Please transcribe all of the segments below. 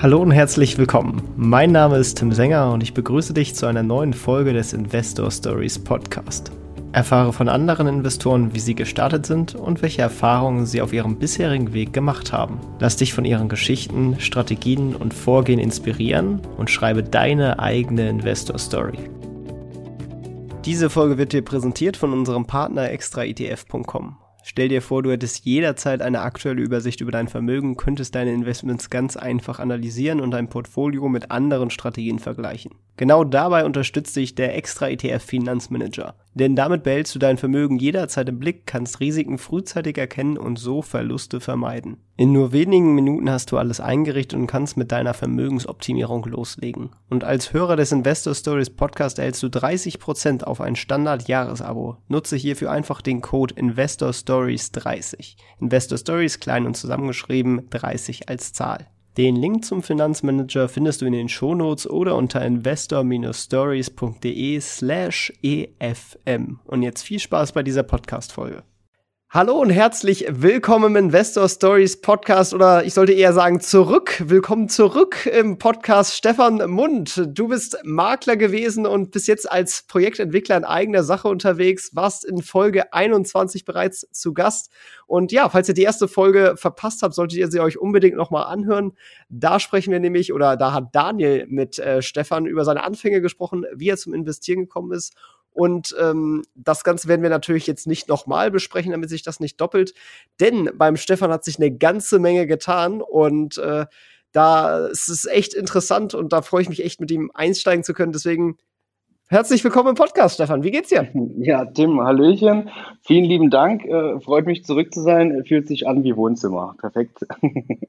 Hallo und herzlich willkommen. Mein Name ist Tim Sänger und ich begrüße dich zu einer neuen Folge des Investor Stories Podcast. Erfahre von anderen Investoren, wie sie gestartet sind und welche Erfahrungen sie auf ihrem bisherigen Weg gemacht haben. Lass dich von ihren Geschichten, Strategien und Vorgehen inspirieren und schreibe deine eigene Investor Story. Diese Folge wird dir präsentiert von unserem Partner extraetf.com. Stell dir vor, du hättest jederzeit eine aktuelle Übersicht über dein Vermögen, könntest deine Investments ganz einfach analysieren und dein Portfolio mit anderen Strategien vergleichen. Genau dabei unterstützt dich der extra ETF Finanzmanager. Denn damit behältst du dein Vermögen jederzeit im Blick, kannst Risiken frühzeitig erkennen und so Verluste vermeiden. In nur wenigen Minuten hast du alles eingerichtet und kannst mit deiner Vermögensoptimierung loslegen. Und als Hörer des Investor Stories Podcast erhältst du 30% auf ein Standard-Jahresabo. Nutze hierfür einfach den Code Investor Stories 30. Investor Stories klein und zusammengeschrieben, 30 als Zahl. Den Link zum Finanzmanager findest du in den Shownotes oder unter investor-stories.de slash efm. Und jetzt viel Spaß bei dieser Podcast-Folge. Hallo und herzlich willkommen im Investor Stories Podcast oder ich sollte eher sagen zurück. Willkommen zurück im Podcast Stefan Mund. Du bist Makler gewesen und bis jetzt als Projektentwickler in eigener Sache unterwegs, warst in Folge 21 bereits zu Gast. Und ja, falls ihr die erste Folge verpasst habt, solltet ihr sie euch unbedingt nochmal anhören. Da sprechen wir nämlich, oder da hat Daniel mit äh, Stefan über seine Anfänge gesprochen, wie er zum Investieren gekommen ist und ähm, das Ganze werden wir natürlich jetzt nicht nochmal besprechen, damit sich das nicht doppelt. Denn beim Stefan hat sich eine ganze Menge getan und äh, da ist es echt interessant und da freue ich mich echt mit ihm einsteigen zu können. Deswegen herzlich willkommen im Podcast, Stefan. Wie geht's dir? Ja, Tim, Hallöchen. Vielen lieben Dank. Äh, freut mich zurück zu sein. Fühlt sich an wie Wohnzimmer. Perfekt.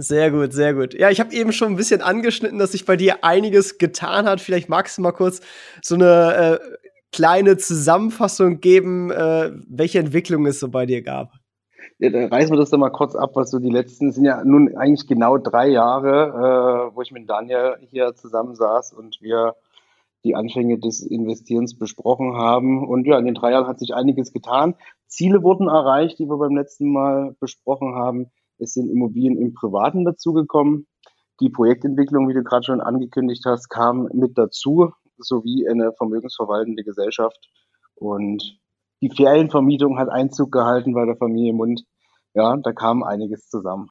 Sehr gut, sehr gut. Ja, ich habe eben schon ein bisschen angeschnitten, dass sich bei dir einiges getan hat. Vielleicht magst du mal kurz so eine äh, kleine Zusammenfassung geben, äh, welche Entwicklung es so bei dir gab? Ja, dann reißen wir das doch mal kurz ab, was so die letzten sind ja nun eigentlich genau drei Jahre, äh, wo ich mit Daniel hier zusammensaß und wir die Anfänge des Investierens besprochen haben. Und ja, in den drei Jahren hat sich einiges getan. Ziele wurden erreicht, die wir beim letzten Mal besprochen haben. Es sind Immobilien im Privaten dazugekommen. Die Projektentwicklung, wie du gerade schon angekündigt hast, kam mit dazu sowie eine vermögensverwaltende Gesellschaft. Und die Ferienvermietung hat Einzug gehalten bei der Familie Mund. Ja, da kam einiges zusammen.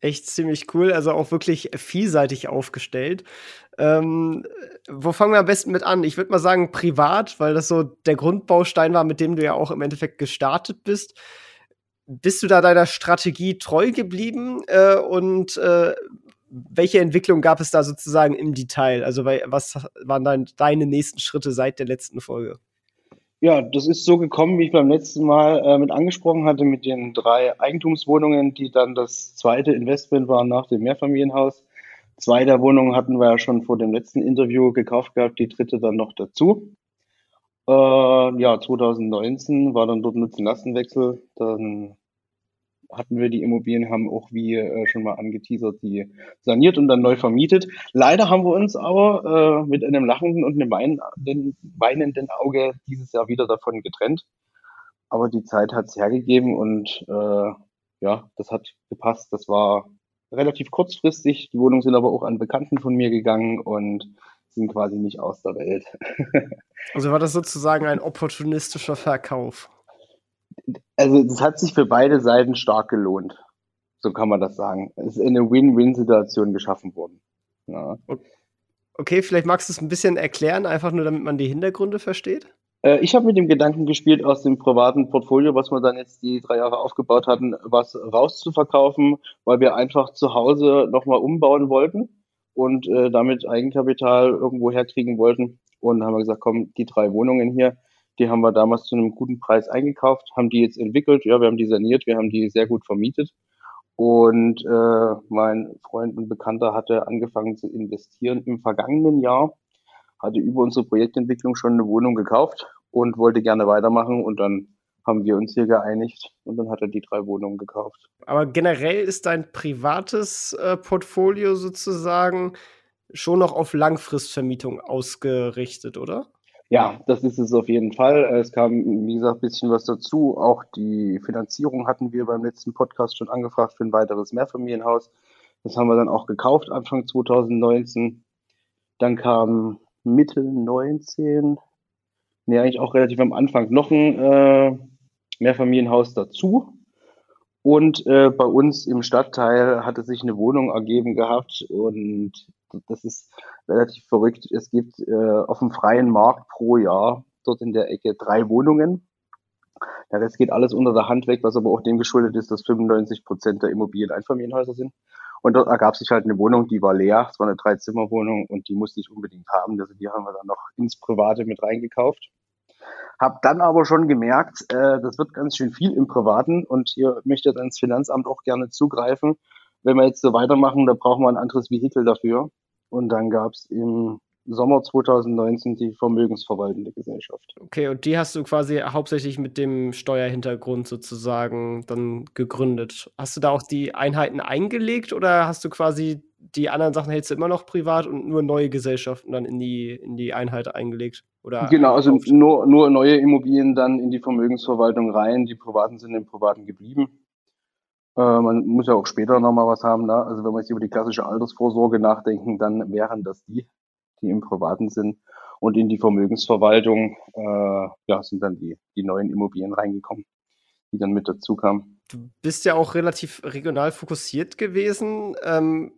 Echt ziemlich cool, also auch wirklich vielseitig aufgestellt. Ähm, wo fangen wir am besten mit an? Ich würde mal sagen privat, weil das so der Grundbaustein war, mit dem du ja auch im Endeffekt gestartet bist. Bist du da deiner Strategie treu geblieben äh, und äh, welche Entwicklung gab es da sozusagen im Detail? Also, was waren dann deine nächsten Schritte seit der letzten Folge? Ja, das ist so gekommen, wie ich beim letzten Mal äh, mit angesprochen hatte, mit den drei Eigentumswohnungen, die dann das zweite Investment waren nach dem Mehrfamilienhaus. Zwei der Wohnungen hatten wir ja schon vor dem letzten Interview gekauft gehabt, die dritte dann noch dazu. Äh, ja, 2019 war dann dort Nutzen-Lastenwechsel. Dann hatten wir die Immobilien, haben auch wie äh, schon mal angeteasert, die saniert und dann neu vermietet. Leider haben wir uns aber äh, mit einem lachenden und einem weinenden, weinenden Auge dieses Jahr wieder davon getrennt. Aber die Zeit hat es hergegeben und äh, ja, das hat gepasst. Das war relativ kurzfristig. Die Wohnungen sind aber auch an Bekannten von mir gegangen und sind quasi nicht aus der Welt. also war das sozusagen ein opportunistischer Verkauf? Also das hat sich für beide Seiten stark gelohnt. So kann man das sagen. Es ist eine Win-Win-Situation geschaffen worden. Ja. Okay, vielleicht magst du es ein bisschen erklären, einfach nur damit man die Hintergründe versteht. Äh, ich habe mit dem Gedanken gespielt, aus dem privaten Portfolio, was wir dann jetzt die drei Jahre aufgebaut hatten, was rauszuverkaufen, weil wir einfach zu Hause nochmal umbauen wollten und äh, damit Eigenkapital irgendwo herkriegen wollten. Und haben wir gesagt, komm, die drei Wohnungen hier, die haben wir damals zu einem guten Preis eingekauft, haben die jetzt entwickelt. Ja, wir haben die saniert, wir haben die sehr gut vermietet. Und äh, mein Freund und Bekannter hatte angefangen zu investieren im vergangenen Jahr, hatte über unsere Projektentwicklung schon eine Wohnung gekauft und wollte gerne weitermachen. Und dann haben wir uns hier geeinigt und dann hat er die drei Wohnungen gekauft. Aber generell ist dein privates äh, Portfolio sozusagen schon noch auf Langfristvermietung ausgerichtet, oder? Ja, das ist es auf jeden Fall. Es kam, wie gesagt, ein bisschen was dazu. Auch die Finanzierung hatten wir beim letzten Podcast schon angefragt für ein weiteres Mehrfamilienhaus. Das haben wir dann auch gekauft Anfang 2019. Dann kam Mitte 19, nee, eigentlich auch relativ am Anfang, noch ein äh, Mehrfamilienhaus dazu. Und äh, bei uns im Stadtteil hatte sich eine Wohnung ergeben gehabt und das ist relativ verrückt. Es gibt äh, auf dem freien Markt pro Jahr dort in der Ecke drei Wohnungen. Der Rest geht alles unter der Hand weg, was aber auch dem geschuldet ist, dass 95 Prozent der Immobilien Einfamilienhäuser sind. Und dort ergab sich halt eine Wohnung, die war leer. Es war eine Dreizimmerwohnung und die musste ich unbedingt haben. Also die haben wir dann noch ins Private mit reingekauft. Hab dann aber schon gemerkt, äh, das wird ganz schön viel im Privaten und hier möchte dann das Finanzamt auch gerne zugreifen. Wenn wir jetzt so weitermachen, da brauchen wir ein anderes Vehikel dafür. Und dann gab es im Sommer 2019 die vermögensverwaltende Gesellschaft. Okay, und die hast du quasi hauptsächlich mit dem Steuerhintergrund sozusagen dann gegründet. Hast du da auch die Einheiten eingelegt oder hast du quasi die anderen Sachen hältst du immer noch privat und nur neue Gesellschaften dann in die, in die Einheit eingelegt? Oder genau, also nur, nur neue Immobilien dann in die Vermögensverwaltung rein. Die privaten sind im Privaten geblieben. Äh, man muss ja auch später nochmal was haben. Ne? Also wenn wir jetzt über die klassische Altersvorsorge nachdenken, dann wären das die die im Privaten sind. Und in die Vermögensverwaltung äh, ja, sind dann die, die neuen Immobilien reingekommen, die dann mit dazu kamen. Du bist ja auch relativ regional fokussiert gewesen. Ähm,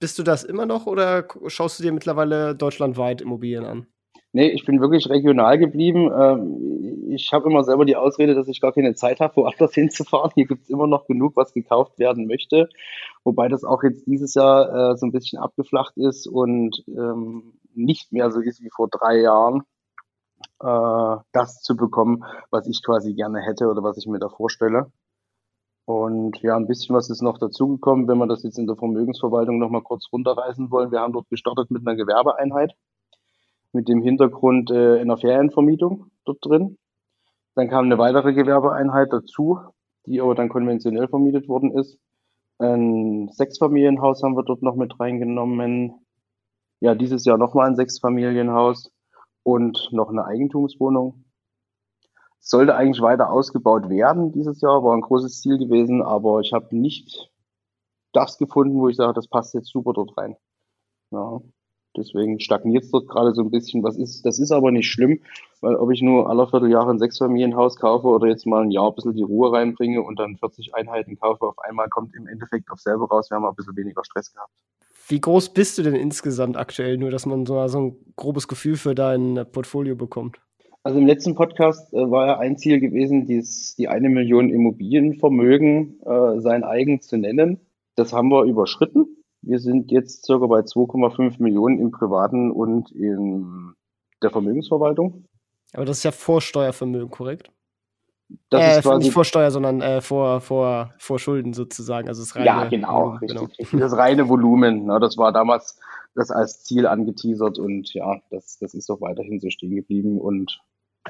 bist du das immer noch oder schaust du dir mittlerweile deutschlandweit Immobilien an? Nee, ich bin wirklich regional geblieben. Ähm, ich habe immer selber die Ausrede, dass ich gar keine Zeit habe, woanders hinzufahren. Hier gibt es immer noch genug, was gekauft werden möchte. Wobei das auch jetzt dieses Jahr äh, so ein bisschen abgeflacht ist und ähm, nicht mehr so ist wie vor drei Jahren, äh, das zu bekommen, was ich quasi gerne hätte oder was ich mir da vorstelle. Und ja, ein bisschen was ist noch dazugekommen, wenn wir das jetzt in der Vermögensverwaltung nochmal kurz runterreißen wollen. Wir haben dort gestartet mit einer Gewerbeeinheit mit dem Hintergrund äh, einer Ferienvermietung dort drin. Dann kam eine weitere Gewerbeeinheit dazu, die aber dann konventionell vermietet worden ist. Ein Sechsfamilienhaus haben wir dort noch mit reingenommen. Ja, dieses Jahr nochmal ein Sechsfamilienhaus und noch eine Eigentumswohnung. Sollte eigentlich weiter ausgebaut werden dieses Jahr, war ein großes Ziel gewesen, aber ich habe nicht das gefunden, wo ich sage, das passt jetzt super dort rein. Ja. Deswegen stagniert es dort gerade so ein bisschen. Was ist, das ist aber nicht schlimm, weil ob ich nur alle Vierteljahre ein Sechsfamilienhaus kaufe oder jetzt mal ein Jahr ein bisschen die Ruhe reinbringe und dann 40 Einheiten kaufe, auf einmal kommt im Endeffekt auf selber raus. Wir haben ein bisschen weniger Stress gehabt. Wie groß bist du denn insgesamt aktuell, nur dass man so, so ein grobes Gefühl für dein Portfolio bekommt? Also im letzten Podcast äh, war ja ein Ziel gewesen, dies, die eine Million Immobilienvermögen äh, sein eigen zu nennen. Das haben wir überschritten. Wir sind jetzt circa bei 2,5 Millionen im Privaten und in der Vermögensverwaltung. Aber das ist ja Vorsteuervermögen, korrekt? Das äh, ist quasi, nicht vor Steuer, sondern äh, vor, vor, vor Schulden sozusagen. Also das reine ja, genau, Volumen, richtig, genau. Das reine Volumen. Ne, das war damals das als Ziel angeteasert und ja, das, das ist auch weiterhin so stehen geblieben und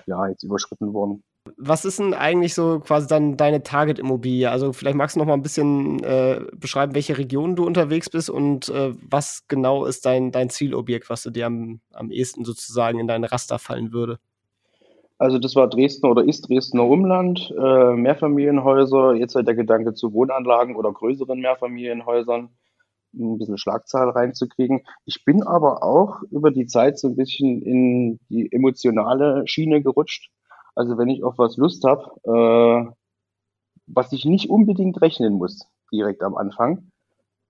ja, jetzt überschritten worden. Was ist denn eigentlich so quasi dann deine Target-Immobilie? Also vielleicht magst du noch mal ein bisschen äh, beschreiben, welche Region du unterwegs bist und äh, was genau ist dein, dein Zielobjekt, was du dir am, am ehesten sozusagen in deine Raster fallen würde? Also das war Dresden oder ist Dresdner Umland, äh, Mehrfamilienhäuser, jetzt halt der Gedanke zu Wohnanlagen oder größeren Mehrfamilienhäusern, ein bisschen Schlagzahl reinzukriegen. Ich bin aber auch über die Zeit so ein bisschen in die emotionale Schiene gerutscht also wenn ich auf was Lust habe, äh, was ich nicht unbedingt rechnen muss, direkt am Anfang,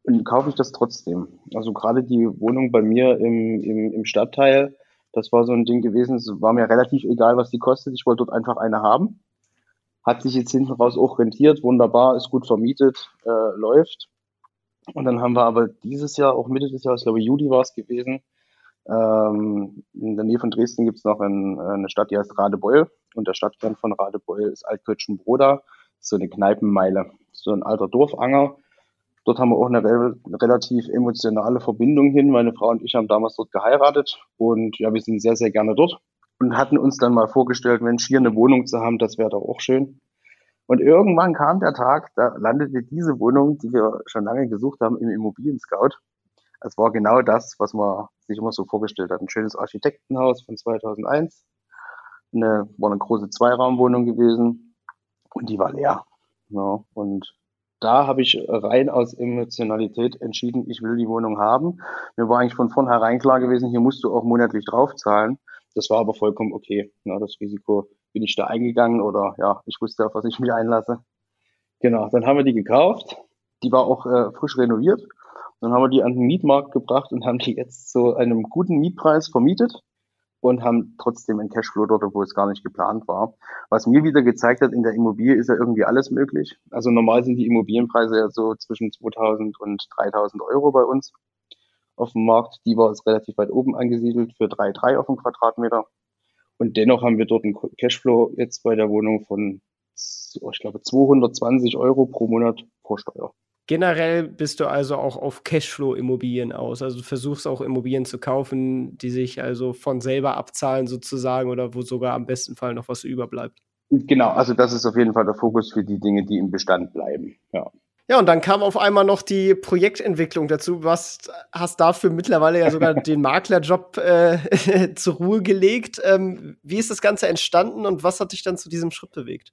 dann kaufe ich das trotzdem. Also gerade die Wohnung bei mir im, im, im Stadtteil, das war so ein Ding gewesen, es war mir relativ egal, was die kostet. Ich wollte dort einfach eine haben. Hat sich jetzt hinten raus auch rentiert, wunderbar, ist gut vermietet, äh, läuft. Und dann haben wir aber dieses Jahr, auch Mitte des Jahres, ich glaube Juli war es gewesen, ähm, in der Nähe von Dresden gibt es noch ein, eine Stadt, die heißt Radebeul. Und der Stadtkern von Radebeul ist Altkirchenbroda. So eine Kneipenmeile. So ein alter Dorfanger. Dort haben wir auch eine re relativ emotionale Verbindung hin. Meine Frau und ich haben damals dort geheiratet. Und ja, wir sind sehr, sehr gerne dort. Und hatten uns dann mal vorgestellt, Mensch, hier eine Wohnung zu haben, das wäre doch auch schön. Und irgendwann kam der Tag, da landete diese Wohnung, die wir schon lange gesucht haben, im Immobilien-Scout. Es war genau das, was man sich immer so vorgestellt hat. Ein schönes Architektenhaus von 2001. Eine, war eine große Zweiraumwohnung gewesen und die war leer. Ja, und da habe ich rein aus Emotionalität entschieden, ich will die Wohnung haben. Mir war eigentlich von vornherein klar gewesen, hier musst du auch monatlich draufzahlen. Das war aber vollkommen okay. Ja, das Risiko bin ich da eingegangen oder ja, ich wusste, auf was ich mich einlasse. Genau, dann haben wir die gekauft. Die war auch äh, frisch renoviert. Dann haben wir die an den Mietmarkt gebracht und haben die jetzt zu einem guten Mietpreis vermietet und haben trotzdem einen Cashflow dort, wo es gar nicht geplant war. Was mir wieder gezeigt hat, in der Immobilie ist ja irgendwie alles möglich. Also normal sind die Immobilienpreise ja so zwischen 2000 und 3000 Euro bei uns auf dem Markt. Die war jetzt relativ weit oben angesiedelt für 3,3 auf dem Quadratmeter. Und dennoch haben wir dort einen Cashflow jetzt bei der Wohnung von, ich glaube, 220 Euro pro Monat pro Steuer. Generell bist du also auch auf Cashflow-Immobilien aus. Also du versuchst auch Immobilien zu kaufen, die sich also von selber abzahlen sozusagen oder wo sogar am besten Fall noch was überbleibt. Genau, also das ist auf jeden Fall der Fokus für die Dinge, die im Bestand bleiben. Ja. Ja, und dann kam auf einmal noch die Projektentwicklung dazu. Hast, hast dafür mittlerweile ja sogar den Maklerjob äh, zur Ruhe gelegt. Ähm, wie ist das Ganze entstanden und was hat dich dann zu diesem Schritt bewegt?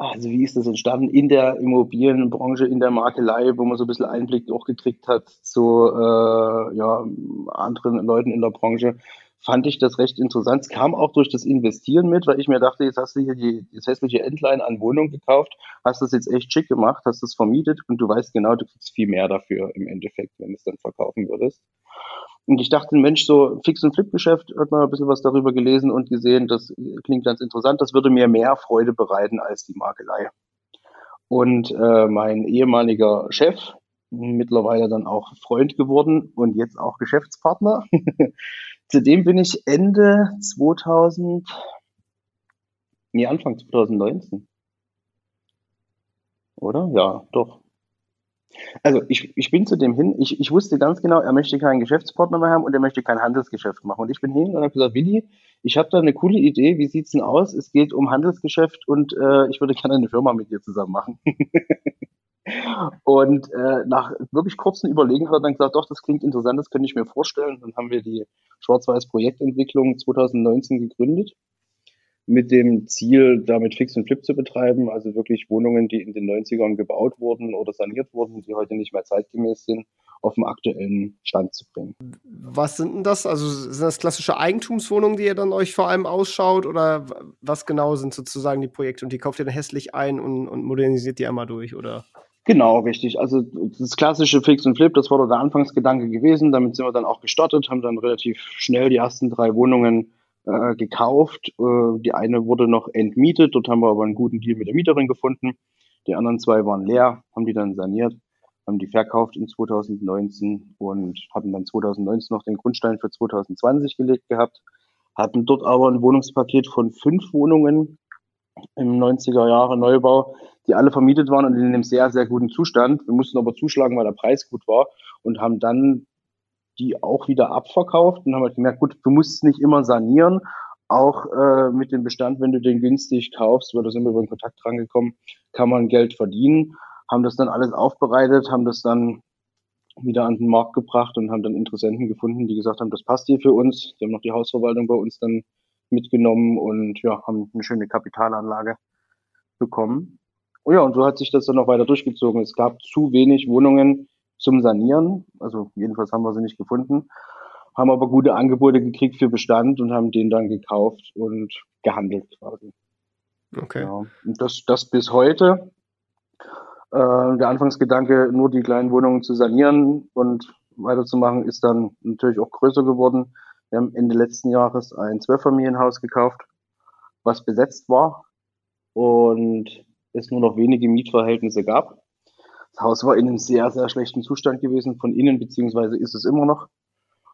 Also wie ist das entstanden in der Immobilienbranche, in der Makelei, wo man so ein bisschen Einblick auch gekriegt hat zu äh, ja, anderen Leuten in der Branche, fand ich das recht interessant. Es kam auch durch das Investieren mit, weil ich mir dachte, jetzt hast du hier die, das hässliche Endline an Wohnung gekauft, hast das jetzt echt schick gemacht, hast das vermietet und du weißt genau, du kriegst viel mehr dafür im Endeffekt, wenn du es dann verkaufen würdest. Und ich dachte, Mensch, so Fix- und Flip-Geschäft, hat man ein bisschen was darüber gelesen und gesehen, das klingt ganz interessant, das würde mir mehr Freude bereiten als die Makelei. Und äh, mein ehemaliger Chef, mittlerweile dann auch Freund geworden und jetzt auch Geschäftspartner, zu dem bin ich Ende 2000, nee, Anfang 2019. Oder? Ja, doch. Also ich, ich bin zu dem hin, ich, ich wusste ganz genau, er möchte keinen Geschäftspartner mehr haben und er möchte kein Handelsgeschäft machen. Und ich bin hin und habe gesagt, Willi, ich habe da eine coole Idee, wie sieht's denn aus? Es geht um Handelsgeschäft und äh, ich würde gerne eine Firma mit dir zusammen machen. und äh, nach wirklich kurzen Überlegen hat er dann gesagt, doch, das klingt interessant, das könnte ich mir vorstellen. Dann haben wir die Schwarz-Weiß-Projektentwicklung 2019 gegründet mit dem Ziel, damit Fix und Flip zu betreiben, also wirklich Wohnungen, die in den 90ern gebaut wurden oder saniert wurden, die heute nicht mehr zeitgemäß sind, auf den aktuellen Stand zu bringen. Was sind denn das? Also sind das klassische Eigentumswohnungen, die ihr dann euch vor allem ausschaut oder was genau sind sozusagen die Projekte und die kauft ihr dann hässlich ein und, und modernisiert die einmal durch oder? Genau, richtig. Also das klassische Fix und Flip, das war der Anfangsgedanke gewesen. Damit sind wir dann auch gestartet, haben dann relativ schnell die ersten drei Wohnungen äh, gekauft. Äh, die eine wurde noch entmietet, dort haben wir aber einen guten Deal mit der Mieterin gefunden. Die anderen zwei waren leer, haben die dann saniert, haben die verkauft in 2019 und hatten dann 2019 noch den Grundstein für 2020 gelegt gehabt. Hatten dort aber ein Wohnungspaket von fünf Wohnungen im 90er Jahre Neubau, die alle vermietet waren und in einem sehr, sehr guten Zustand. Wir mussten aber zuschlagen, weil der Preis gut war und haben dann die auch wieder abverkauft und haben halt gemerkt, gut, du musst es nicht immer sanieren. Auch äh, mit dem Bestand, wenn du den günstig kaufst, weil da sind wir über den Kontakt rangekommen, kann man Geld verdienen. Haben das dann alles aufbereitet, haben das dann wieder an den Markt gebracht und haben dann Interessenten gefunden, die gesagt haben, das passt hier für uns. Die haben noch die Hausverwaltung bei uns dann mitgenommen und ja, haben eine schöne Kapitalanlage bekommen. Und ja, und so hat sich das dann noch weiter durchgezogen. Es gab zu wenig Wohnungen, zum Sanieren. Also jedenfalls haben wir sie nicht gefunden. Haben aber gute Angebote gekriegt für Bestand und haben den dann gekauft und gehandelt quasi. Okay. Ja, und das, das bis heute. Äh, der Anfangsgedanke, nur die kleinen Wohnungen zu sanieren und weiterzumachen, ist dann natürlich auch größer geworden. Wir haben Ende letzten Jahres ein Zwölffamilienhaus gekauft, was besetzt war und es nur noch wenige Mietverhältnisse gab. Das Haus war in einem sehr, sehr schlechten Zustand gewesen, von innen, beziehungsweise ist es immer noch.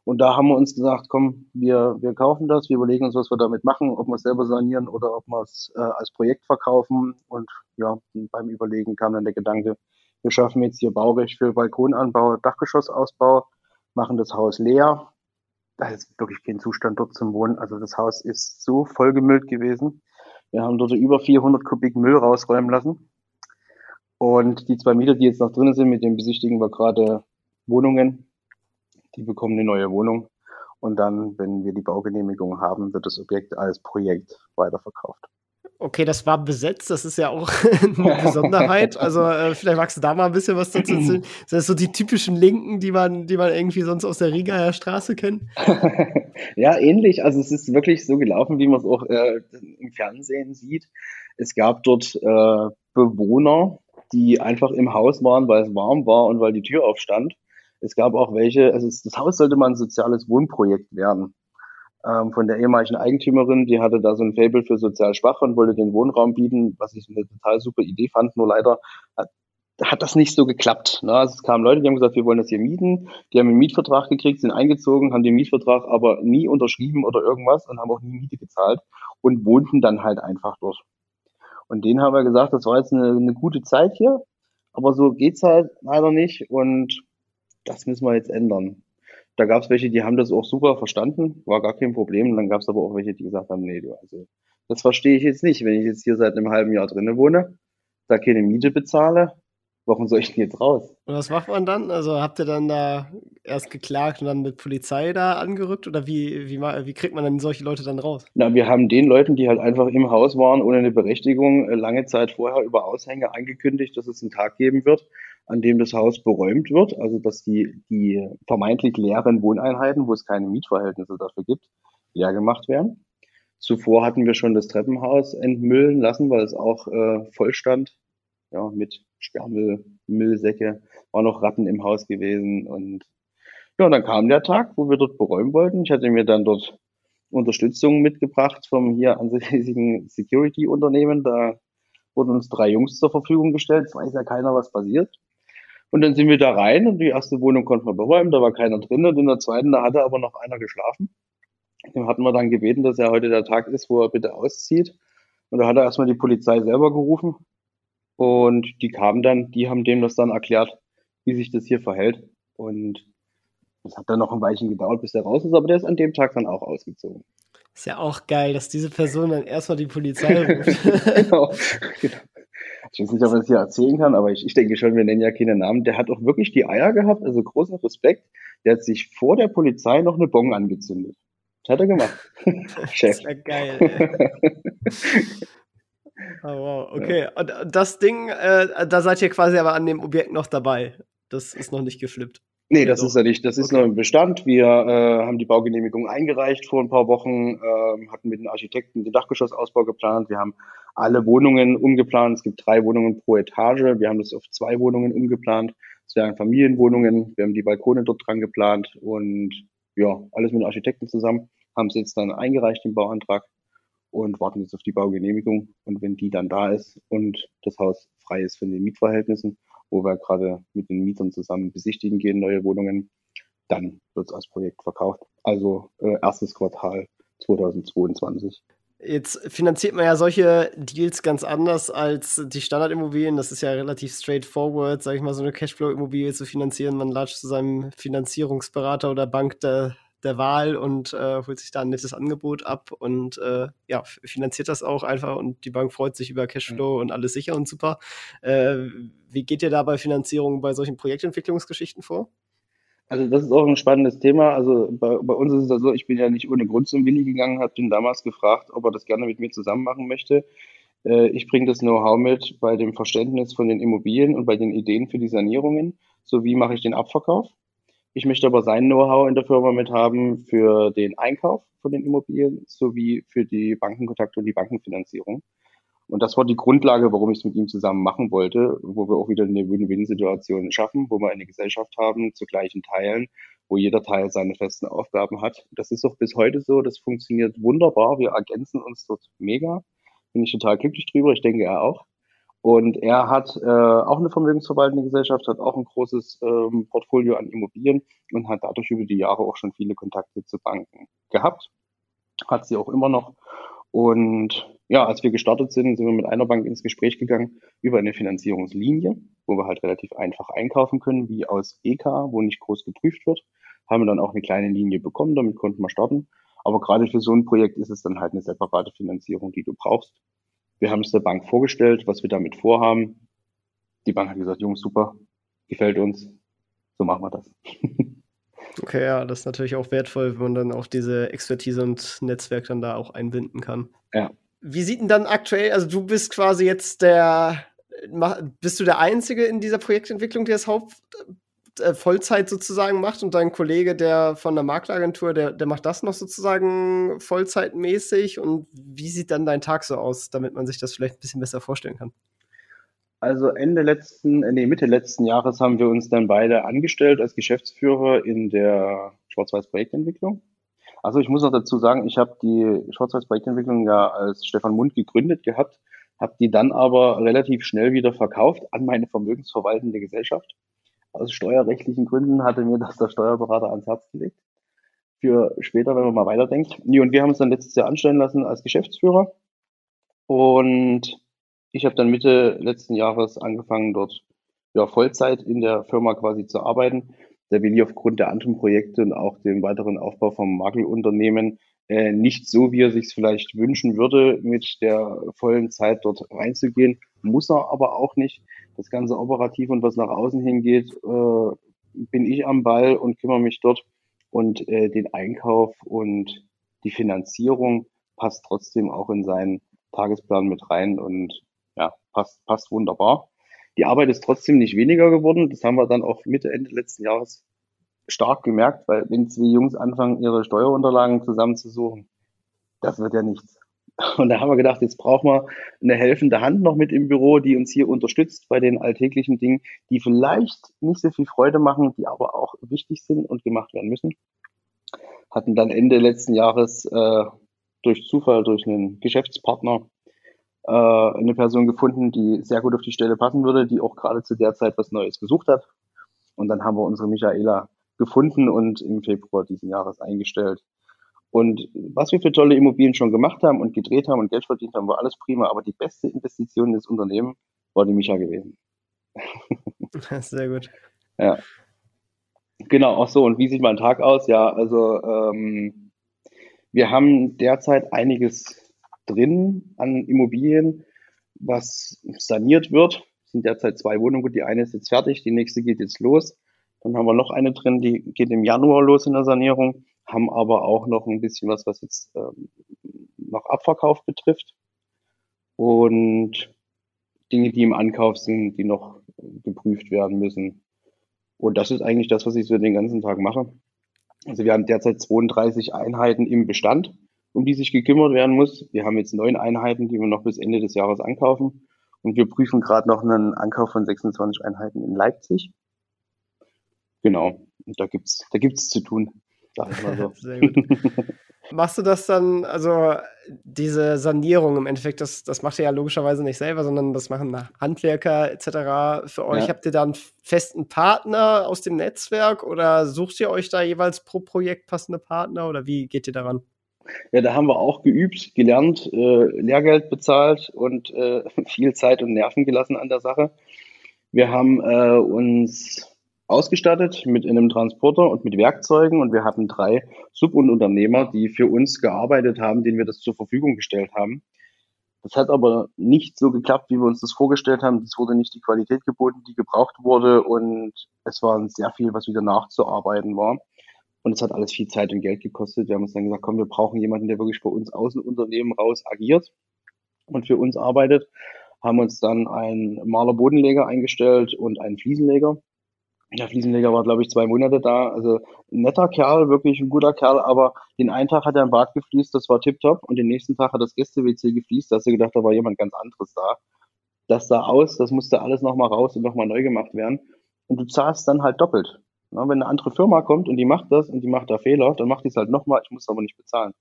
Und da haben wir uns gesagt, komm, wir, wir kaufen das, wir überlegen uns, was wir damit machen, ob wir es selber sanieren oder ob wir es äh, als Projekt verkaufen. Und ja, beim Überlegen kam dann der Gedanke, wir schaffen jetzt hier Baurecht für Balkonanbau, Dachgeschossausbau, machen das Haus leer. Da ist wirklich kein Zustand dort zum Wohnen. Also das Haus ist so vollgemüllt gewesen. Wir haben dort über 400 Kubik Müll rausräumen lassen. Und die zwei Mieter, die jetzt noch drin sind, mit denen besichtigen wir gerade Wohnungen. Die bekommen eine neue Wohnung. Und dann, wenn wir die Baugenehmigung haben, wird das Objekt als Projekt weiterverkauft. Okay, das war besetzt, das ist ja auch eine Besonderheit. Also äh, vielleicht magst du da mal ein bisschen was dazu erzählen. Das sind so die typischen Linken, die man, die man irgendwie sonst aus der Rigaer Straße kennt. ja, ähnlich. Also es ist wirklich so gelaufen, wie man es auch äh, im Fernsehen sieht. Es gab dort äh, Bewohner, die einfach im Haus waren, weil es warm war und weil die Tür aufstand. Es gab auch welche, also das Haus sollte mal ein soziales Wohnprojekt werden ähm, von der ehemaligen Eigentümerin, die hatte da so ein Fable für sozial Schwache und wollte den Wohnraum bieten, was ich eine total super Idee fand, nur leider hat, hat das nicht so geklappt. Ne? Also es kamen Leute, die haben gesagt, wir wollen das hier mieten, die haben einen Mietvertrag gekriegt, sind eingezogen, haben den Mietvertrag aber nie unterschrieben oder irgendwas und haben auch nie Miete gezahlt und wohnten dann halt einfach dort. Und denen haben wir gesagt, das war jetzt eine, eine gute Zeit hier, aber so geht's halt leider nicht und das müssen wir jetzt ändern. Da gab es welche, die haben das auch super verstanden, war gar kein Problem. Und dann gab es aber auch welche, die gesagt haben, nee, du, also das verstehe ich jetzt nicht. Wenn ich jetzt hier seit einem halben Jahr drinnen wohne, da keine Miete bezahle, warum soll ich denn jetzt raus? Und was macht man dann? Also habt ihr dann da erst geklagt und dann mit Polizei da angerückt oder wie, wie, wie kriegt man denn solche Leute dann raus? Na, wir haben den Leuten, die halt einfach im Haus waren, ohne eine Berechtigung, äh, lange Zeit vorher über Aushänge angekündigt, dass es einen Tag geben wird, an dem das Haus beräumt wird, also dass die, die vermeintlich leeren Wohneinheiten, wo es keine Mietverhältnisse dafür gibt, leer gemacht werden. Zuvor hatten wir schon das Treppenhaus entmüllen lassen, weil es auch äh, voll stand ja, mit Sperrmüll, Müllsäcke, war noch Ratten im Haus gewesen und ja, und dann kam der Tag, wo wir dort beräumen wollten. Ich hatte mir dann dort Unterstützung mitgebracht vom hier ansässigen Security-Unternehmen. Da wurden uns drei Jungs zur Verfügung gestellt. Es weiß ja keiner, was passiert. Und dann sind wir da rein und die erste Wohnung konnten wir beräumen. Da war keiner drin und in der zweiten, da hatte aber noch einer geschlafen. Dem hatten wir dann gebeten, dass er heute der Tag ist, wo er bitte auszieht. Und da hat er erstmal die Polizei selber gerufen. Und die kamen dann, die haben dem das dann erklärt, wie sich das hier verhält. Und das hat dann noch ein Weilchen gedauert, bis der raus ist, aber der ist an dem Tag dann auch ausgezogen. Ist ja auch geil, dass diese Person dann erstmal die Polizei ruft. genau, genau. Ich weiß nicht, ob ich das hier erzählen kann, aber ich, ich denke schon, wir nennen ja keine Namen. Der hat auch wirklich die Eier gehabt, also großen Respekt. Der hat sich vor der Polizei noch eine Bon angezündet. Das hat er gemacht. Chef. Das ist ja geil. Oh, wow, okay. Und das Ding, äh, da seid ihr quasi aber an dem Objekt noch dabei. Das ist noch nicht geflippt. Nee, das ist ja nicht. Das ist okay. noch im Bestand. Wir äh, haben die Baugenehmigung eingereicht vor ein paar Wochen, äh, hatten mit den Architekten den Dachgeschossausbau geplant. Wir haben alle Wohnungen umgeplant. Es gibt drei Wohnungen pro Etage. Wir haben das auf zwei Wohnungen umgeplant. Es wären Familienwohnungen. Wir haben die Balkone dort dran geplant und ja, alles mit den Architekten zusammen. Haben es jetzt dann eingereicht, den Bauantrag und warten jetzt auf die Baugenehmigung. Und wenn die dann da ist und das Haus frei ist von den Mietverhältnissen, wo wir gerade mit den Mietern zusammen besichtigen gehen, neue Wohnungen, dann wird es als Projekt verkauft. Also äh, erstes Quartal 2022. Jetzt finanziert man ja solche Deals ganz anders als die Standardimmobilien. Das ist ja relativ straightforward, sage ich mal, so eine Cashflow-Immobilie zu finanzieren. Man latscht zu seinem Finanzierungsberater oder Bank da der Wahl und äh, holt sich da ein nettes Angebot ab und äh, ja, finanziert das auch einfach und die Bank freut sich über Cashflow mhm. und alles sicher und super. Äh, wie geht ihr da bei Finanzierung bei solchen Projektentwicklungsgeschichten vor? Also das ist auch ein spannendes Thema. Also bei, bei uns ist es ja so, ich bin ja nicht ohne Grund zum Willi gegangen, habe ihn damals gefragt, ob er das gerne mit mir zusammen machen möchte. Äh, ich bringe das Know-how mit bei dem Verständnis von den Immobilien und bei den Ideen für die Sanierungen. So wie mache ich den Abverkauf? Ich möchte aber sein Know-how in der Firma mit haben für den Einkauf von den Immobilien sowie für die Bankenkontakte und die Bankenfinanzierung. Und das war die Grundlage, warum ich es mit ihm zusammen machen wollte, wo wir auch wieder eine Win-Win-Situation schaffen, wo wir eine Gesellschaft haben zu gleichen Teilen, wo jeder Teil seine festen Aufgaben hat. Das ist auch bis heute so. Das funktioniert wunderbar. Wir ergänzen uns dort mega. Bin ich total glücklich drüber. Ich denke, er auch. Und er hat äh, auch eine vermögensverwaltende Gesellschaft, hat auch ein großes ähm, Portfolio an Immobilien und hat dadurch über die Jahre auch schon viele Kontakte zu Banken gehabt. Hat sie auch immer noch. Und ja, als wir gestartet sind, sind wir mit einer Bank ins Gespräch gegangen über eine Finanzierungslinie, wo wir halt relativ einfach einkaufen können, wie aus EK, wo nicht groß geprüft wird. Haben wir dann auch eine kleine Linie bekommen, damit konnten wir starten. Aber gerade für so ein Projekt ist es dann halt eine separate Finanzierung, die du brauchst. Wir haben es der Bank vorgestellt, was wir damit vorhaben. Die Bank hat gesagt, Jungs, super, gefällt uns, so machen wir das. Okay, ja, das ist natürlich auch wertvoll, wenn man dann auch diese Expertise und Netzwerk dann da auch einbinden kann. Ja, wie sieht denn dann aktuell, also du bist quasi jetzt der, bist du der Einzige in dieser Projektentwicklung, der das Haupt, äh, Vollzeit sozusagen macht und dein Kollege, der von der Makleragentur, der, der macht das noch sozusagen vollzeitmäßig und wie sieht dann dein Tag so aus, damit man sich das vielleicht ein bisschen besser vorstellen kann? Also Ende letzten, äh, nee, Mitte letzten Jahres haben wir uns dann beide angestellt als Geschäftsführer in der Schwarz-Weiß-Projektentwicklung. Also ich muss noch dazu sagen, ich habe die Schwarz-Weiß-Projektentwicklung ja als Stefan Mund gegründet gehabt, habe die dann aber relativ schnell wieder verkauft an meine vermögensverwaltende Gesellschaft. Aus steuerrechtlichen Gründen hatte mir das der Steuerberater ans Herz gelegt. Für später, wenn man mal weiterdenkt. Nee, und wir haben uns dann letztes Jahr anstellen lassen als Geschäftsführer. Und ich habe dann Mitte letzten Jahres angefangen, dort ja, Vollzeit in der Firma quasi zu arbeiten. Der Willi aufgrund der anderen Projekte und auch dem weiteren Aufbau vom Makelunternehmen äh, nicht so, wie er sich vielleicht wünschen würde, mit der vollen Zeit dort reinzugehen. Muss er aber auch nicht. Das ganze operativ und was nach außen hingeht, äh, bin ich am Ball und kümmere mich dort. Und äh, den Einkauf und die Finanzierung passt trotzdem auch in seinen Tagesplan mit rein und ja, passt, passt wunderbar. Die Arbeit ist trotzdem nicht weniger geworden. Das haben wir dann auch Mitte, Ende letzten Jahres stark gemerkt, weil wenn zwei Jungs anfangen, ihre Steuerunterlagen zusammenzusuchen, das wird ja nichts. Und da haben wir gedacht, jetzt brauchen wir eine helfende Hand noch mit im Büro, die uns hier unterstützt bei den alltäglichen Dingen, die vielleicht nicht so viel Freude machen, die aber auch wichtig sind und gemacht werden müssen. Hatten dann Ende letzten Jahres äh, durch Zufall, durch einen Geschäftspartner äh, eine Person gefunden, die sehr gut auf die Stelle passen würde, die auch gerade zu der Zeit was Neues gesucht hat. Und dann haben wir unsere Michaela gefunden und im Februar diesen Jahres eingestellt. Und was wir für tolle Immobilien schon gemacht haben und gedreht haben und Geld verdient haben, war alles prima. Aber die beste Investition des Unternehmens war die Micha gewesen. Sehr gut. Ja. Genau, auch so. Und wie sieht mein Tag aus? Ja, also ähm, wir haben derzeit einiges drin an Immobilien, was saniert wird. Es sind derzeit zwei Wohnungen. Die eine ist jetzt fertig, die nächste geht jetzt los. Dann haben wir noch eine drin, die geht im Januar los in der Sanierung, haben aber auch noch ein bisschen was, was jetzt ähm, noch Abverkauf betrifft. Und Dinge, die im Ankauf sind, die noch geprüft werden müssen. Und das ist eigentlich das, was ich so den ganzen Tag mache. Also wir haben derzeit 32 Einheiten im Bestand um die sich gekümmert werden muss. Wir haben jetzt neun Einheiten, die wir noch bis Ende des Jahres ankaufen. Und wir prüfen gerade noch einen Ankauf von 26 Einheiten in Leipzig. Genau, und da gibt's, da gibt's zu tun. So. Sehr gut. Machst du das dann, also diese Sanierung im Endeffekt, das, das macht ihr ja logischerweise nicht selber, sondern das machen Handwerker etc. für euch. Ja. Habt ihr da einen festen Partner aus dem Netzwerk oder sucht ihr euch da jeweils pro Projekt passende Partner oder wie geht ihr daran? Ja, da haben wir auch geübt, gelernt, äh, Lehrgeld bezahlt und äh, viel Zeit und Nerven gelassen an der Sache. Wir haben äh, uns ausgestattet mit einem Transporter und mit Werkzeugen und wir hatten drei Subunternehmer, die für uns gearbeitet haben, denen wir das zur Verfügung gestellt haben. Das hat aber nicht so geklappt, wie wir uns das vorgestellt haben. Es wurde nicht die Qualität geboten, die gebraucht wurde und es war sehr viel, was wieder nachzuarbeiten war. Und es hat alles viel Zeit und Geld gekostet. Wir haben uns dann gesagt, komm, wir brauchen jemanden, der wirklich bei uns aus dem Unternehmen raus agiert und für uns arbeitet. Haben uns dann einen Maler-Bodenleger eingestellt und einen Fliesenleger. Der Fliesenleger war, glaube ich, zwei Monate da. Also ein netter Kerl, wirklich ein guter Kerl, aber den einen Tag hat er im Bad gefliest, das war tipptopp. Und den nächsten Tag hat das Gäste-WC gefliest, da hast du gedacht, da war jemand ganz anderes da. Das sah aus, das musste alles nochmal raus und nochmal neu gemacht werden. Und du zahlst dann halt doppelt. Na, wenn eine andere Firma kommt und die macht das und die macht da Fehler, dann macht die es halt nochmal, ich muss aber nicht bezahlen.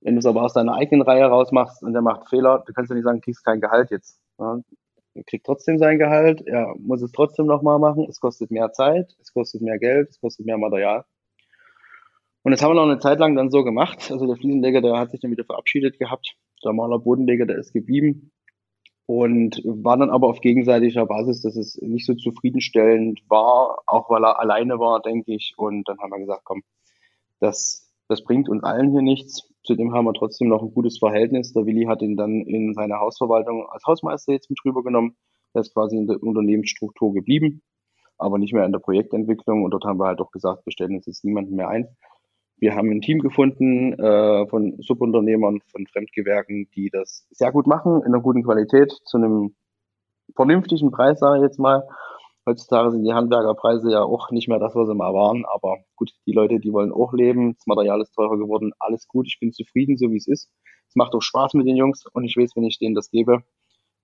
Wenn du es aber aus deiner eigenen Reihe rausmachst und der macht Fehler, du kannst ja nicht sagen, kriegst kein Gehalt jetzt. Ja, er kriegt trotzdem sein Gehalt, er muss es trotzdem nochmal machen, es kostet mehr Zeit, es kostet mehr Geld, es kostet mehr Material. Und das haben wir noch eine Zeit lang dann so gemacht. Also der Fliesenleger, der hat sich dann wieder verabschiedet gehabt. Der Maler Bodenleger, der ist geblieben und war dann aber auf gegenseitiger Basis, dass es nicht so zufriedenstellend war, auch weil er alleine war, denke ich. Und dann haben wir gesagt, komm, das, das bringt uns allen hier nichts. Zudem haben wir trotzdem noch ein gutes Verhältnis. Der Willi hat ihn dann in seine Hausverwaltung als Hausmeister jetzt mit rübergenommen. Er ist quasi in der Unternehmensstruktur geblieben, aber nicht mehr in der Projektentwicklung. Und dort haben wir halt auch gesagt, wir stellen uns jetzt niemanden mehr ein. Wir haben ein Team gefunden äh, von Subunternehmern, von Fremdgewerken, die das sehr gut machen, in einer guten Qualität, zu einem vernünftigen Preis, sage ich jetzt mal. Heutzutage sind die Handwerkerpreise ja auch nicht mehr das, was sie mal waren. Aber gut, die Leute, die wollen auch leben. Das Material ist teurer geworden. Alles gut. Ich bin zufrieden, so wie es ist. Es macht auch Spaß mit den Jungs und ich weiß, wenn ich denen das gebe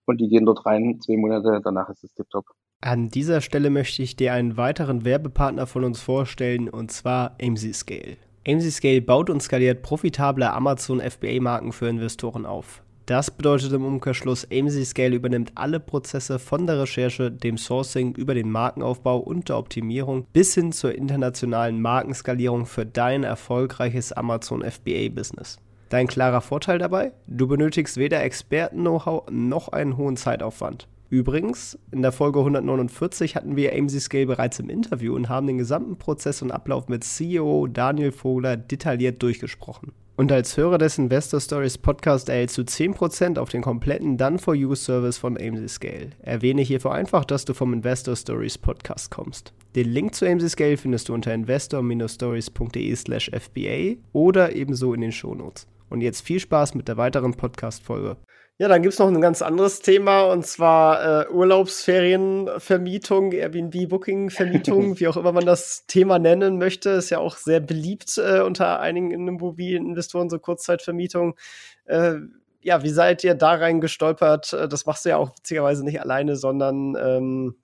und die gehen dort rein, zwei Monate, danach ist es tipptopp. An dieser Stelle möchte ich dir einen weiteren Werbepartner von uns vorstellen und zwar AMC Scale. AMC Scale baut und skaliert profitable Amazon FBA-Marken für Investoren auf. Das bedeutet im Umkehrschluss, AMC Scale übernimmt alle Prozesse von der Recherche, dem Sourcing über den Markenaufbau und der Optimierung bis hin zur internationalen Markenskalierung für dein erfolgreiches Amazon FBA-Business. Dein klarer Vorteil dabei? Du benötigst weder Experten-Know-how noch einen hohen Zeitaufwand. Übrigens, in der Folge 149 hatten wir AMC Scale bereits im Interview und haben den gesamten Prozess und Ablauf mit CEO Daniel Vogler detailliert durchgesprochen. Und als Hörer des Investor Stories Podcast erhältst du 10% auf den kompletten Done-for-You-Service von AMC Scale. Erwähne hierfür einfach, dass du vom Investor Stories Podcast kommst. Den Link zu AMC Scale findest du unter investor-stories.de slash FBA oder ebenso in den Shownotes. Und jetzt viel Spaß mit der weiteren Podcast-Folge. Ja, dann gibt es noch ein ganz anderes Thema und zwar äh, Urlaubsferienvermietung, Airbnb-Booking-Vermietung, wie auch immer man das Thema nennen möchte. Ist ja auch sehr beliebt äh, unter einigen Immobilieninvestoren, so Kurzzeitvermietung. Äh, ja, wie seid ihr da rein gestolpert? Äh, das machst du ja auch witzigerweise nicht alleine, sondern ähm,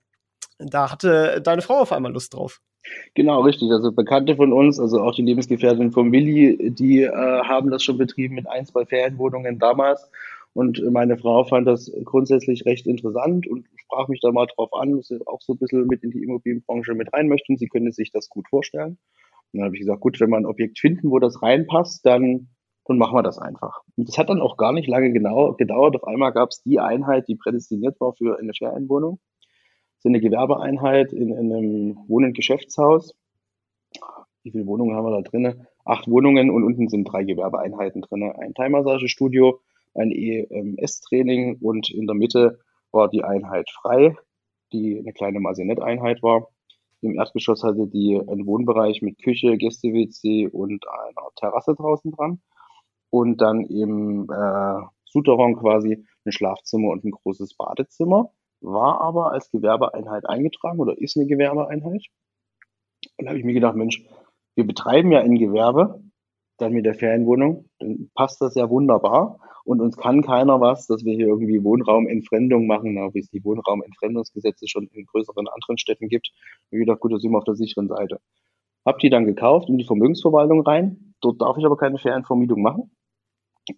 da hatte deine Frau auf einmal Lust drauf. Genau, richtig. Also Bekannte von uns, also auch die Lebensgefährtin von Willi, die äh, haben das schon betrieben mit ein, zwei Ferienwohnungen damals. Und meine Frau fand das grundsätzlich recht interessant und sprach mich da mal drauf an, dass sie auch so ein bisschen mit in die Immobilienbranche mit rein möchten. Sie könnte sich das gut vorstellen. Und dann habe ich gesagt, gut, wenn wir ein Objekt finden, wo das reinpasst, dann, dann machen wir das einfach. Und das hat dann auch gar nicht lange genau gedauert. Auf einmal gab es die Einheit, die prädestiniert war für eine Ferienwohnung. Das ist eine Gewerbeeinheit in, in einem Wohn- und Geschäftshaus. Wie viele Wohnungen haben wir da drinnen? Acht Wohnungen und unten sind drei Gewerbeeinheiten drinnen. Ein Thai-Massagestudio, ein EMS-Training und in der Mitte war die Einheit frei, die eine kleine Masinett-Einheit war. Im Erdgeschoss hatte die einen Wohnbereich mit Küche, Gäste-WC und einer Terrasse draußen dran. Und dann im äh, Souterrain quasi ein Schlafzimmer und ein großes Badezimmer. War aber als Gewerbeeinheit eingetragen oder ist eine Gewerbeeinheit. Und da habe ich mir gedacht, Mensch, wir betreiben ja ein Gewerbe, dann mit der Ferienwohnung, dann passt das ja wunderbar und uns kann keiner was, dass wir hier irgendwie Wohnraumentfremdung machen, wie es die Wohnraumentfremdungsgesetze schon in größeren anderen Städten gibt. Und ich dachte, gut, da sind wir auf der sicheren Seite. Hab die dann gekauft in die Vermögensverwaltung rein. Dort darf ich aber keine Ferienvermietung machen.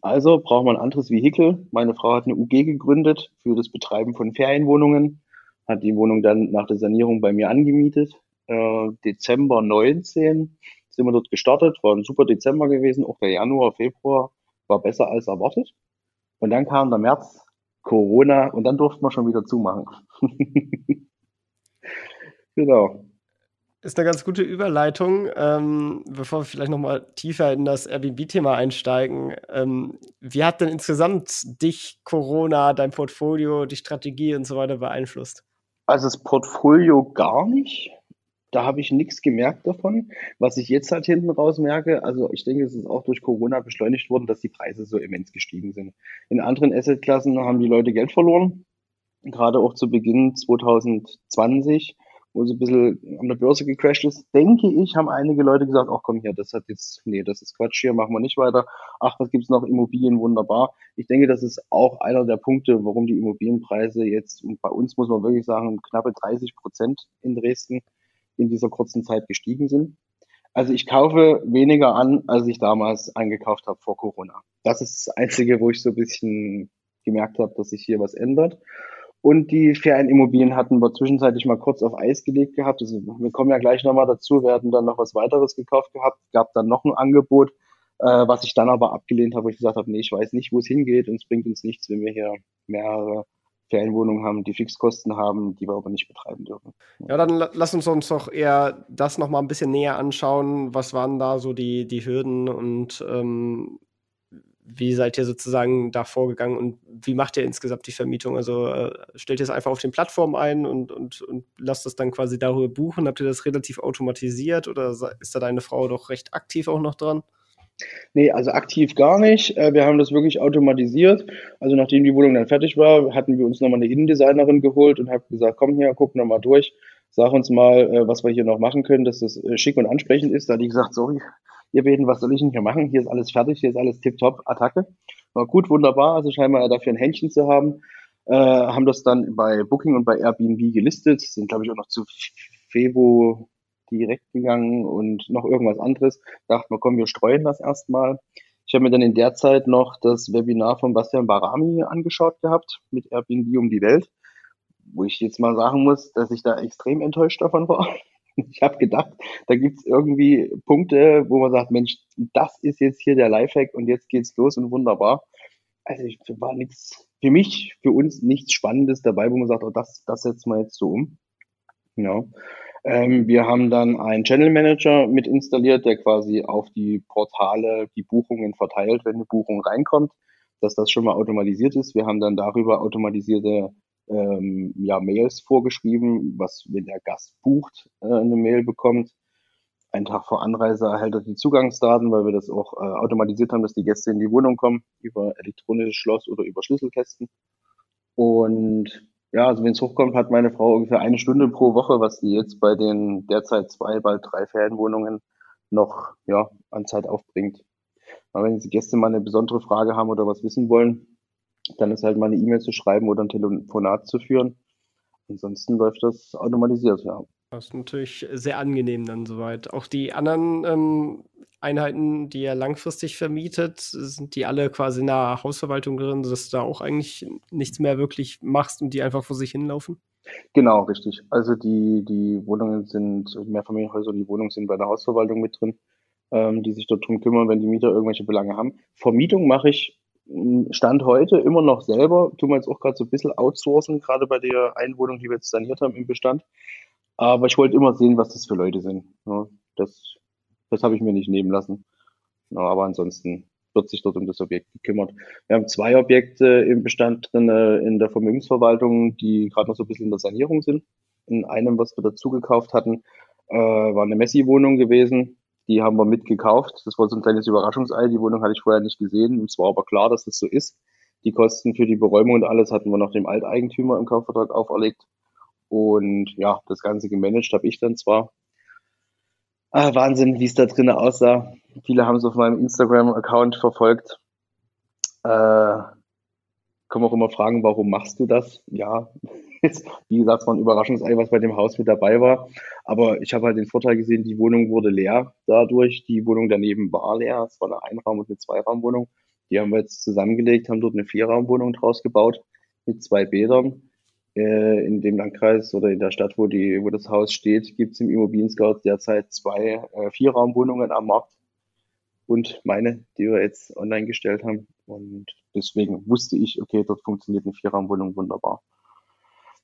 Also braucht man ein anderes Vehikel. Meine Frau hat eine UG gegründet für das Betreiben von Ferienwohnungen, hat die Wohnung dann nach der Sanierung bei mir angemietet. Äh, Dezember 19 sind wir dort gestartet, war ein super Dezember gewesen, auch der Januar, Februar war besser als erwartet. Und dann kam der März, Corona und dann durften wir schon wieder zumachen. genau. Ist eine ganz gute Überleitung, ähm, bevor wir vielleicht noch mal tiefer in das Airbnb-Thema einsteigen. Ähm, wie hat denn insgesamt dich Corona, dein Portfolio, die Strategie und so weiter beeinflusst? Also das Portfolio gar nicht. Da habe ich nichts gemerkt davon. Was ich jetzt halt hinten raus merke, also ich denke, es ist auch durch Corona beschleunigt worden, dass die Preise so immens gestiegen sind. In anderen Assetklassen haben die Leute Geld verloren. Gerade auch zu Beginn 2020 wo es ein bisschen an der Börse gecrashed ist, denke ich, haben einige Leute gesagt, ach komm hier, das hat jetzt, nee, das ist Quatsch hier, machen wir nicht weiter. Ach, was gibt's noch? Immobilien, wunderbar. Ich denke, das ist auch einer der Punkte, warum die Immobilienpreise jetzt, und bei uns muss man wirklich sagen, knappe 30 Prozent in Dresden in dieser kurzen Zeit gestiegen sind. Also ich kaufe weniger an, als ich damals eingekauft habe vor Corona. Das ist das Einzige, wo ich so ein bisschen gemerkt habe, dass sich hier was ändert. Und die Ferienimmobilien hatten wir zwischenzeitlich mal kurz auf Eis gelegt gehabt. Also wir kommen ja gleich nochmal dazu. Wir hatten dann noch was weiteres gekauft gehabt, gab dann noch ein Angebot, äh, was ich dann aber abgelehnt habe, wo ich gesagt habe, nee, ich weiß nicht, wo es hingeht und es bringt uns nichts, wenn wir hier mehrere Ferienwohnungen haben, die Fixkosten haben, die wir aber nicht betreiben dürfen. Ja, dann lass uns uns doch eher das nochmal ein bisschen näher anschauen. Was waren da so die, die Hürden und ähm, wie seid ihr sozusagen da vorgegangen und wie macht ihr insgesamt die Vermietung? Also äh, stellt ihr es einfach auf den Plattformen ein und, und, und lasst es dann quasi darüber buchen? Habt ihr das relativ automatisiert oder ist da deine Frau doch recht aktiv auch noch dran? Nee, also aktiv gar nicht. Äh, wir haben das wirklich automatisiert. Also nachdem die Wohnung dann fertig war, hatten wir uns nochmal eine Innendesignerin geholt und haben gesagt, komm hier, guck nochmal durch, sag uns mal, äh, was wir hier noch machen können, dass das äh, schick und ansprechend ist. Da hat die gesagt, sorry, ihr beiden, was soll ich denn hier machen? Hier ist alles fertig, hier ist alles tipptopp, Attacke. War gut, wunderbar, also scheinbar dafür ein Händchen zu haben. Äh, haben das dann bei Booking und bei Airbnb gelistet, sind glaube ich auch noch zu Febo direkt gegangen und noch irgendwas anderes. Dachten wir, komm, wir streuen das erstmal. Ich habe mir dann in der Zeit noch das Webinar von Bastian Barami angeschaut gehabt mit Airbnb um die Welt, wo ich jetzt mal sagen muss, dass ich da extrem enttäuscht davon war. Ich habe gedacht, da gibt's irgendwie Punkte, wo man sagt, Mensch, das ist jetzt hier der Lifehack und jetzt geht's los und wunderbar. Also ich war nichts, für mich, für uns nichts Spannendes dabei, wo man sagt, oh, das, das setzen wir jetzt so um. Ja. Ähm, wir haben dann einen Channel Manager mit installiert, der quasi auf die Portale die Buchungen verteilt, wenn eine Buchung reinkommt, dass das schon mal automatisiert ist. Wir haben dann darüber automatisierte ähm, ja, Mails vorgeschrieben, was, wenn der Gast bucht, äh, eine Mail bekommt. Einen Tag vor Anreise erhält er die Zugangsdaten, weil wir das auch äh, automatisiert haben, dass die Gäste in die Wohnung kommen, über elektronisches Schloss oder über Schlüsselkästen. Und ja, also wenn es hochkommt, hat meine Frau ungefähr eine Stunde pro Woche, was sie jetzt bei den derzeit zwei, bald drei Ferienwohnungen noch ja, an Zeit aufbringt. Aber wenn die Gäste mal eine besondere Frage haben oder was wissen wollen, dann ist halt mal eine E-Mail zu schreiben oder ein Telefonat zu führen. Ansonsten läuft das automatisiert, ja. Das ist natürlich sehr angenehm dann soweit. Auch die anderen ähm, Einheiten, die er langfristig vermietet, sind die alle quasi in der Hausverwaltung drin, dass du da auch eigentlich nichts mehr wirklich machst und die einfach vor sich hinlaufen? Genau, richtig. Also die, die Wohnungen sind, Mehrfamilienhäuser und die Wohnungen sind bei der Hausverwaltung mit drin, ähm, die sich dort drum kümmern, wenn die Mieter irgendwelche Belange haben. Vermietung mache ich hm, Stand heute immer noch selber, tun wir jetzt auch gerade so ein bisschen outsourcen, gerade bei der Einwohnung, die wir jetzt saniert haben im Bestand. Aber ich wollte immer sehen, was das für Leute sind. Ja, das, das habe ich mir nicht nehmen lassen. Ja, aber ansonsten wird sich dort um das Objekt gekümmert. Wir haben zwei Objekte im Bestand drin in der Vermögensverwaltung, die gerade noch so ein bisschen in der Sanierung sind. In einem, was wir dazu gekauft hatten, äh, war eine Messi-Wohnung gewesen. Die haben wir mitgekauft. Das war so ein kleines Überraschungsei. Die Wohnung hatte ich vorher nicht gesehen. Es war aber klar, dass das so ist. Die Kosten für die Beräumung und alles hatten wir noch dem Alteigentümer im Kaufvertrag auferlegt. Und ja, das Ganze gemanagt habe ich dann zwar. Ah, Wahnsinn, wie es da drinnen aussah. Viele haben es auf meinem Instagram-Account verfolgt. Äh, man auch immer fragen, warum machst du das? Ja, wie gesagt, es war ein Überraschungsei, was bei dem Haus mit dabei war. Aber ich habe halt den Vorteil gesehen, die Wohnung wurde leer dadurch. Die Wohnung daneben war leer. Es war eine Einraum- und eine Zweiraumwohnung. Die haben wir jetzt zusammengelegt, haben dort eine Vierraumwohnung draus gebaut mit zwei Bädern. Äh, in dem Landkreis oder in der Stadt, wo, die, wo das Haus steht, gibt es im Immobilien-Scout derzeit zwei äh, Vierraumwohnungen am Markt und meine, die wir jetzt online gestellt haben. Und deswegen wusste ich, okay, dort funktioniert eine Vierraumwohnung wunderbar.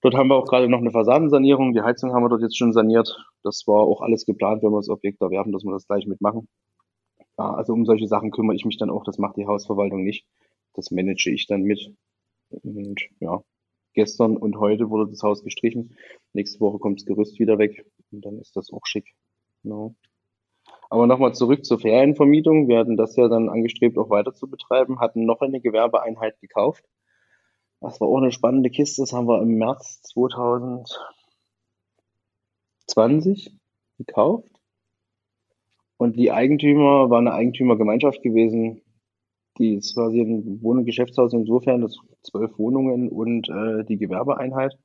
Dort haben wir auch gerade noch eine Fassadensanierung. Die Heizung haben wir dort jetzt schon saniert. Das war auch alles geplant, wenn wir das Objekt erwerben, dass wir das gleich mitmachen. Ja, also um solche Sachen kümmere ich mich dann auch. Das macht die Hausverwaltung nicht. Das manage ich dann mit. Und ja, Gestern und heute wurde das Haus gestrichen. Nächste Woche kommt das Gerüst wieder weg und dann ist das auch schick. Genau. Aber nochmal zurück zur Ferienvermietung. Wir hatten das ja dann angestrebt, auch weiter zu betreiben, hatten noch eine Gewerbeeinheit gekauft. Das war auch eine spannende Kiste. Das haben wir im März 2020 gekauft. Und die Eigentümer war eine Eigentümergemeinschaft gewesen, die ist quasi ein Wohn- und Geschäftshaus insofern, das zwölf Wohnungen und äh, die Gewerbeeinheit.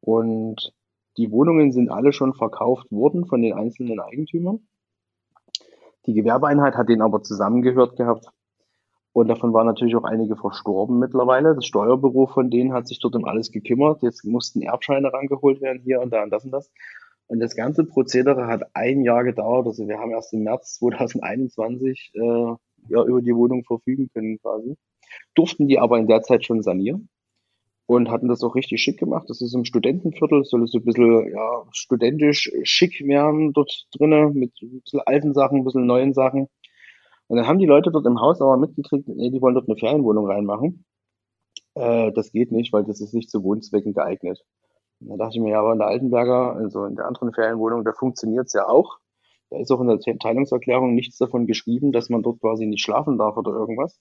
Und die Wohnungen sind alle schon verkauft worden von den einzelnen Eigentümern. Die Gewerbeeinheit hat denen aber zusammengehört gehabt. Und davon waren natürlich auch einige verstorben mittlerweile. Das Steuerbüro von denen hat sich dort um alles gekümmert. Jetzt mussten Erbscheine rangeholt werden, hier und da und das und das. Und das ganze Prozedere hat ein Jahr gedauert. Also wir haben erst im März 2021 äh, ja, über die Wohnung verfügen können quasi. Durften die aber in der Zeit schon sanieren und hatten das auch richtig schick gemacht. Das ist im Studentenviertel, soll es so ein bisschen ja, studentisch schick werden dort drinnen mit ein bisschen alten Sachen, ein bisschen neuen Sachen. Und dann haben die Leute dort im Haus aber mitgekriegt, nee, die wollen dort eine Ferienwohnung reinmachen. Äh, das geht nicht, weil das ist nicht zu Wohnzwecken geeignet. Da dachte ich mir, ja, aber in der Altenberger, also in der anderen Ferienwohnung, da funktioniert es ja auch. Da ist auch in der Teilungserklärung nichts davon geschrieben, dass man dort quasi nicht schlafen darf oder irgendwas.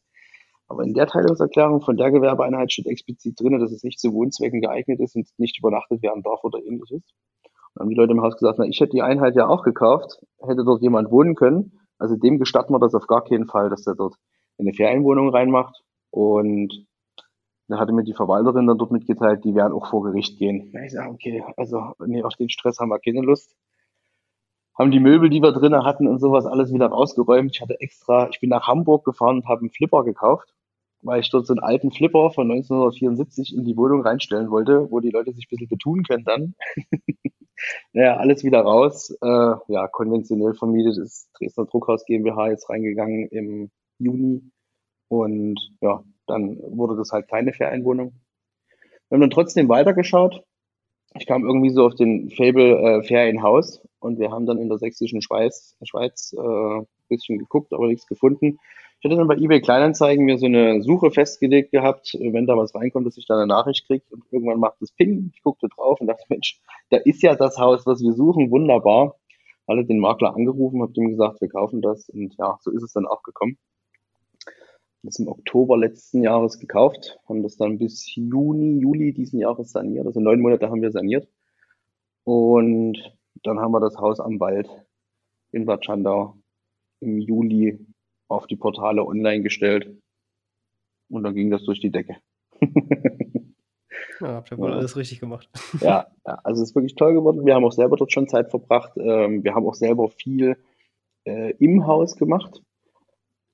Aber in der Teilungserklärung von der Gewerbeeinheit steht explizit drin, dass es nicht zu Wohnzwecken geeignet ist und nicht übernachtet werden darf oder ähnliches. Und dann haben die Leute im Haus gesagt, na, ich hätte die Einheit ja auch gekauft, hätte dort jemand wohnen können. Also dem gestatten wir das auf gar keinen Fall, dass er dort in eine Ferienwohnung reinmacht. Und da hatte mir die Verwalterin dann dort mitgeteilt, die werden auch vor Gericht gehen. ich sage, okay, also nee, auf den Stress haben wir keine Lust. Haben die Möbel, die wir drinnen hatten und sowas alles wieder rausgeräumt. Ich hatte extra, ich bin nach Hamburg gefahren und habe einen Flipper gekauft weil ich dort so einen alten Flipper von 1974 in die Wohnung reinstellen wollte, wo die Leute sich ein bisschen betun können dann. naja, alles wieder raus. Äh, ja, konventionell vermietet ist Dresdner Druckhaus GmbH jetzt reingegangen im Juni. Und ja, dann wurde das halt keine Ferienwohnung. Wir haben dann trotzdem weitergeschaut. Ich kam irgendwie so auf den Fable äh, Ferienhaus und wir haben dann in der sächsischen Schweiz, Schweiz äh, bisschen geguckt, aber nichts gefunden. Ich hatte dann bei eBay Kleinanzeigen mir so eine Suche festgelegt gehabt, wenn da was reinkommt, dass ich da eine Nachricht kriege und irgendwann macht es Ping. Ich guckte drauf und dachte, Mensch, da ist ja das Haus, was wir suchen, wunderbar. Alle den Makler angerufen, habe ihm gesagt, wir kaufen das und ja, so ist es dann auch gekommen. Das im Oktober letzten Jahres gekauft, haben das dann bis Juni, Juli diesen Jahres saniert. Also neun Monate haben wir saniert. Und dann haben wir das Haus am Wald in Bad Schandau im Juli auf die Portale online gestellt. Und dann ging das durch die Decke. ja, habt ihr wohl ja. alles richtig gemacht. ja, also es ist wirklich toll geworden. Wir haben auch selber dort schon Zeit verbracht. Ähm, wir haben auch selber viel äh, im Haus gemacht,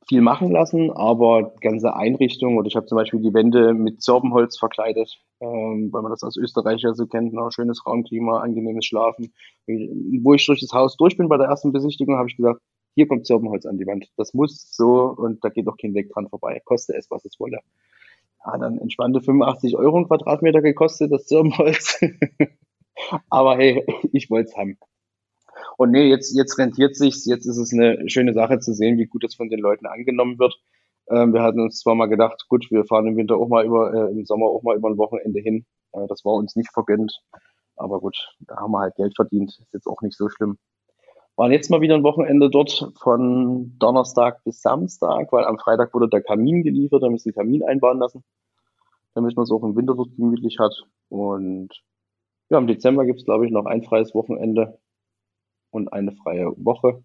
viel machen lassen, aber ganze Einrichtungen, oder ich habe zum Beispiel die Wände mit Zirbenholz verkleidet, ähm, weil man das aus Österreich ja so kennt, ne? schönes Raumklima, angenehmes Schlafen. Wo ich durch das Haus durch bin bei der ersten Besichtigung, habe ich gesagt, hier kommt Zirbenholz an die Wand. Das muss so und da geht auch kein Weg dran vorbei. Koste es, was es wolle. Ja, dann entspannte 85 Euro ein Quadratmeter gekostet, das Zirbenholz. Aber hey, ich wollte es haben. Und nee, jetzt, jetzt rentiert sich's. Jetzt ist es eine schöne Sache zu sehen, wie gut das von den Leuten angenommen wird. Ähm, wir hatten uns zwar mal gedacht, gut, wir fahren im Winter auch mal über, äh, im Sommer auch mal über ein Wochenende hin. Äh, das war uns nicht vergönnt. Aber gut, da haben wir halt Geld verdient. Ist jetzt auch nicht so schlimm. Waren jetzt mal wieder ein Wochenende dort von Donnerstag bis Samstag, weil am Freitag wurde der Kamin geliefert, da müssen den Kamin einbauen lassen, damit man es auch im Winter dort gemütlich hat. Und ja, im Dezember gibt es, glaube ich, noch ein freies Wochenende und eine freie Woche.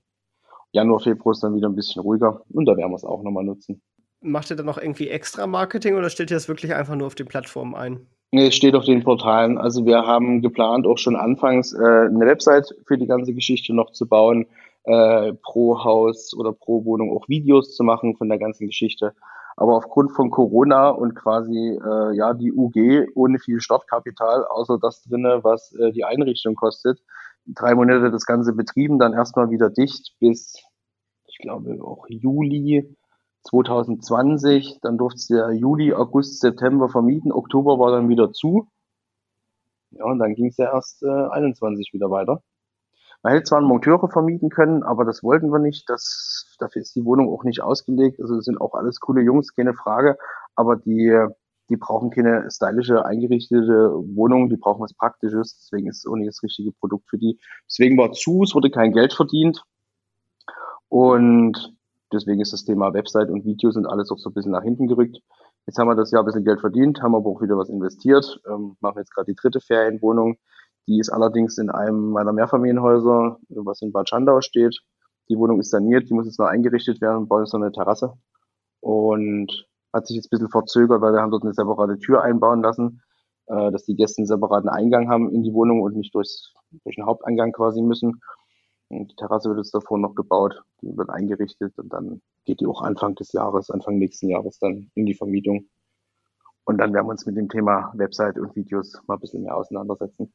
Januar, Februar ist dann wieder ein bisschen ruhiger und da werden wir es auch nochmal nutzen. Macht ihr dann noch irgendwie extra Marketing oder stellt ihr das wirklich einfach nur auf den Plattformen ein? Nee, es steht auf den Portalen. Also wir haben geplant, auch schon anfangs äh, eine Website für die ganze Geschichte noch zu bauen, äh, pro Haus oder pro Wohnung auch Videos zu machen von der ganzen Geschichte. Aber aufgrund von Corona und quasi äh, ja die UG ohne viel Startkapital, außer das drinne, was äh, die Einrichtung kostet, drei Monate das Ganze betrieben, dann erstmal wieder dicht bis, ich glaube, auch Juli 2020, dann durfte es ja Juli, August, September vermieten, Oktober war dann wieder zu. Ja, und dann ging es ja erst äh, 21 wieder weiter. Man hätte zwar Monteure vermieten können, aber das wollten wir nicht. Das, dafür ist die Wohnung auch nicht ausgelegt. Also das sind auch alles coole Jungs, keine Frage. Aber die, die brauchen keine stylische, eingerichtete Wohnung, die brauchen was Praktisches. Deswegen ist es auch nicht das richtige Produkt für die. Deswegen war zu, es wurde kein Geld verdient. Und Deswegen ist das Thema Website und Videos und alles auch so ein bisschen nach hinten gerückt. Jetzt haben wir das Jahr ein bisschen Geld verdient, haben aber auch wieder was investiert, ähm, machen jetzt gerade die dritte Ferienwohnung. Die ist allerdings in einem meiner Mehrfamilienhäuser, was in Bad Schandau steht. Die Wohnung ist saniert, die muss jetzt noch eingerichtet werden, bauen jetzt noch eine Terrasse. Und hat sich jetzt ein bisschen verzögert, weil wir haben dort eine separate Tür einbauen lassen, äh, dass die Gäste einen separaten Eingang haben in die Wohnung und nicht durchs, durch den Haupteingang quasi müssen. Und die Terrasse wird jetzt davor noch gebaut, die wird eingerichtet und dann geht die auch Anfang des Jahres, Anfang nächsten Jahres dann in die Vermietung. Und dann werden wir uns mit dem Thema Website und Videos mal ein bisschen mehr auseinandersetzen.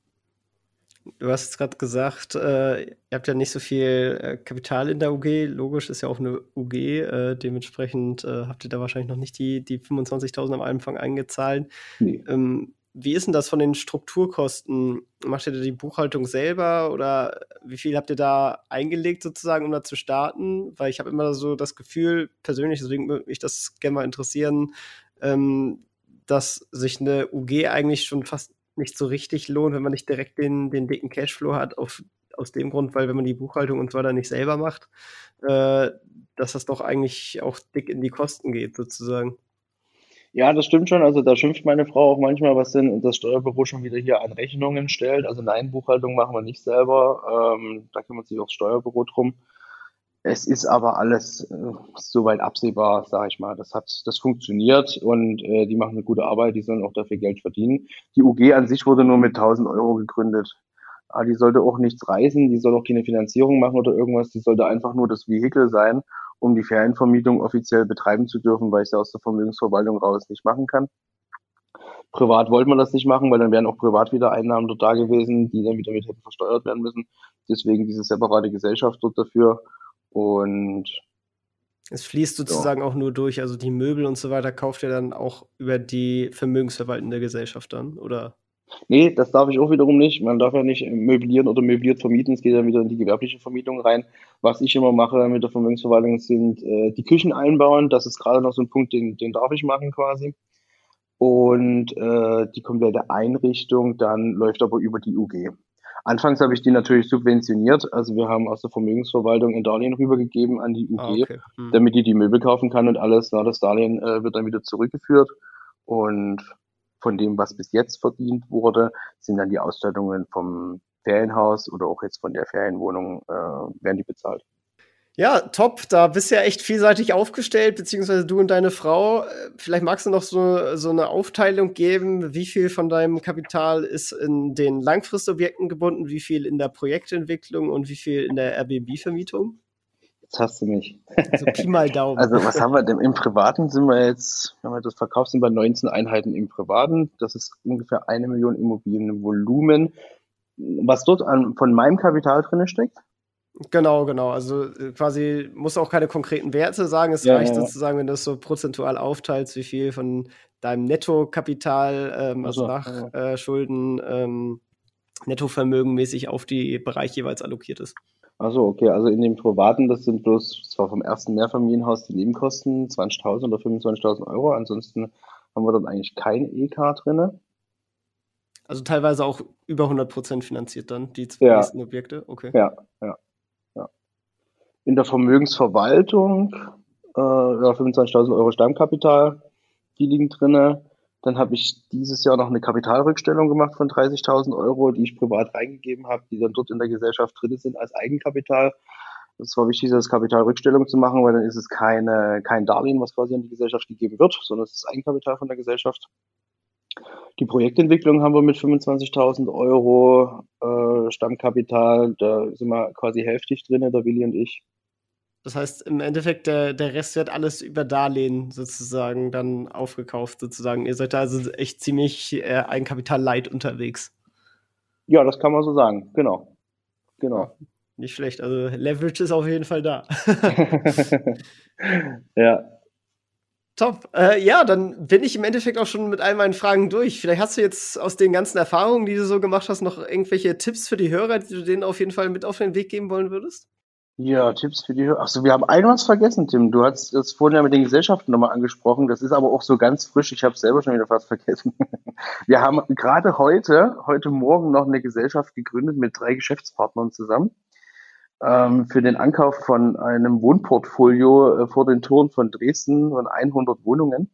Du hast jetzt gerade gesagt, äh, ihr habt ja nicht so viel äh, Kapital in der UG. Logisch ist ja auch eine UG. Äh, dementsprechend äh, habt ihr da wahrscheinlich noch nicht die, die 25.000 am Anfang eingezahlt. Nee. Ähm, wie ist denn das von den Strukturkosten? Macht ihr da die Buchhaltung selber oder wie viel habt ihr da eingelegt sozusagen, um da zu starten? Weil ich habe immer so das Gefühl, persönlich, deswegen würde mich das gerne mal interessieren, ähm, dass sich eine UG eigentlich schon fast nicht so richtig lohnt, wenn man nicht direkt den, den dicken Cashflow hat, auf, aus dem Grund, weil wenn man die Buchhaltung und so weiter nicht selber macht, äh, dass das doch eigentlich auch dick in die Kosten geht, sozusagen. Ja, das stimmt schon. Also da schimpft meine Frau auch manchmal, was denn das Steuerbüro schon wieder hier an Rechnungen stellt. Also nein, Buchhaltung machen wir nicht selber. Ähm, da kümmert sich auch das Steuerbüro drum. Es ist aber alles äh, soweit absehbar, sage ich mal. Das hat, das funktioniert und äh, die machen eine gute Arbeit. Die sollen auch dafür Geld verdienen. Die UG an sich wurde nur mit 1000 Euro gegründet. Aber die sollte auch nichts reisen. Die soll auch keine Finanzierung machen oder irgendwas. Die sollte einfach nur das Vehikel sein um die Ferienvermietung offiziell betreiben zu dürfen, weil ich es aus der Vermögensverwaltung raus nicht machen kann. Privat wollte man das nicht machen, weil dann wären auch privat wieder Einnahmen dort da gewesen, die dann wieder mit hätten versteuert werden müssen. Deswegen diese separate Gesellschaft dort dafür. Und es fließt sozusagen ja. auch nur durch, also die Möbel und so weiter kauft ihr dann auch über die vermögensverwaltende Gesellschaft dann, oder? Nee, das darf ich auch wiederum nicht. Man darf ja nicht möblieren oder möbliert vermieten. Es geht ja wieder in die gewerbliche Vermietung rein. Was ich immer mache mit der Vermögensverwaltung sind äh, die Küchen einbauen. Das ist gerade noch so ein Punkt, den, den darf ich machen quasi. Und äh, die komplette Einrichtung dann läuft aber über die UG. Anfangs habe ich die natürlich subventioniert. Also wir haben aus der Vermögensverwaltung ein Darlehen rübergegeben an die UG, ah, okay. hm. damit die die Möbel kaufen kann und alles. Na, das Darlehen äh, wird dann wieder zurückgeführt. Und von dem, was bis jetzt verdient wurde, sind dann die Ausstattungen vom Ferienhaus oder auch jetzt von der Ferienwohnung, äh, werden die bezahlt. Ja, top. Da bist du ja echt vielseitig aufgestellt, beziehungsweise du und deine Frau. Vielleicht magst du noch so, so eine Aufteilung geben, wie viel von deinem Kapital ist in den Langfristobjekten gebunden, wie viel in der Projektentwicklung und wie viel in der Airbnb-Vermietung? Jetzt hast du mich. Also Pi mal Daumen. Also was haben wir denn? Im Privaten sind wir jetzt, wenn wir das verkauft, sind wir 19 Einheiten im Privaten. Das ist ungefähr eine Million Immobilienvolumen. Was dort an, von meinem Kapital drin steckt? Genau, genau. Also äh, quasi muss auch keine konkreten Werte sagen. Es ja, reicht ja. sozusagen, wenn du das so prozentual aufteilst, wie viel von deinem Nettokapital, ähm, also, also nach ja. äh, Schulden, ähm, Nettovermögen mäßig auf die Bereich jeweils allokiert ist. Also okay, also in dem privaten, das sind bloß zwar vom ersten Mehrfamilienhaus die Nebenkosten 20.000 oder 25.000 Euro. Ansonsten haben wir dann eigentlich kein EK drin. Also teilweise auch über 100 Prozent finanziert dann die zwei nächsten Objekte. Okay. Ja, ja. In der Vermögensverwaltung äh, ja, 25.000 Euro Stammkapital, die liegen drin. Dann habe ich dieses Jahr noch eine Kapitalrückstellung gemacht von 30.000 Euro, die ich privat reingegeben habe, die dann dort in der Gesellschaft drin sind als Eigenkapital. Es war wichtig, das Kapitalrückstellung zu machen, weil dann ist es keine, kein Darlehen, was quasi an die Gesellschaft gegeben wird, sondern es ist Eigenkapital von der Gesellschaft. Die Projektentwicklung haben wir mit 25.000 Euro äh, Stammkapital, da sind wir quasi hälftig drin, der Willi und ich. Das heißt, im Endeffekt, der, der Rest wird alles über Darlehen sozusagen dann aufgekauft, sozusagen. Ihr seid da also echt ziemlich äh, Eigenkapital-light unterwegs. Ja, das kann man so sagen, genau. Genau. Nicht schlecht. Also Leverage ist auf jeden Fall da. ja. Top. Äh, ja, dann bin ich im Endeffekt auch schon mit all meinen Fragen durch. Vielleicht hast du jetzt aus den ganzen Erfahrungen, die du so gemacht hast, noch irgendwelche Tipps für die Hörer, die du denen auf jeden Fall mit auf den Weg geben wollen würdest? Ja, Tipps für die Hörer. Achso, wir haben ein was vergessen, Tim. Du hast das vorhin ja mit den Gesellschaften nochmal angesprochen. Das ist aber auch so ganz frisch. Ich habe es selber schon wieder fast vergessen. Wir haben gerade heute, heute Morgen noch eine Gesellschaft gegründet mit drei Geschäftspartnern zusammen ähm, für den Ankauf von einem Wohnportfolio äh, vor den Toren von Dresden von 100 Wohnungen.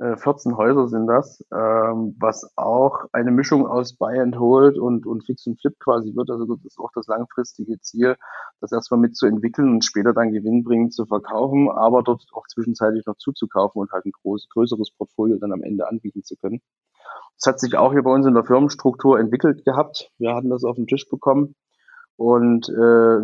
14 äh, Häuser sind das, ähm, was auch eine Mischung aus Buy and Hold und, und Fix und Flip quasi wird. Also das ist auch das langfristige Ziel, das erstmal mitzuentwickeln und später dann gewinnbringend zu verkaufen, aber dort auch zwischenzeitlich noch zuzukaufen und halt ein groß, größeres Portfolio dann am Ende anbieten zu können. Das hat sich auch hier bei uns in der Firmenstruktur entwickelt gehabt. Wir hatten das auf den Tisch bekommen. Und äh,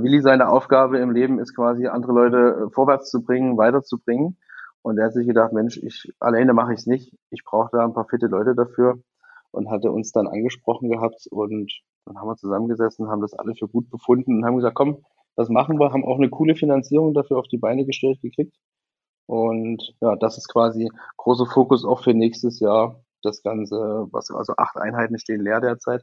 Willi, seine Aufgabe im Leben ist quasi, andere Leute vorwärts zu bringen, weiterzubringen. Und er hat sich gedacht, Mensch, ich alleine mache ich es nicht. Ich brauche da ein paar fitte Leute dafür und hatte uns dann angesprochen gehabt und dann haben wir zusammengesessen, haben das alle für gut befunden und haben gesagt, komm, das machen wir, haben auch eine coole Finanzierung dafür auf die Beine gestellt gekriegt. Und ja, das ist quasi großer Fokus auch für nächstes Jahr, das Ganze, was also acht Einheiten stehen leer derzeit,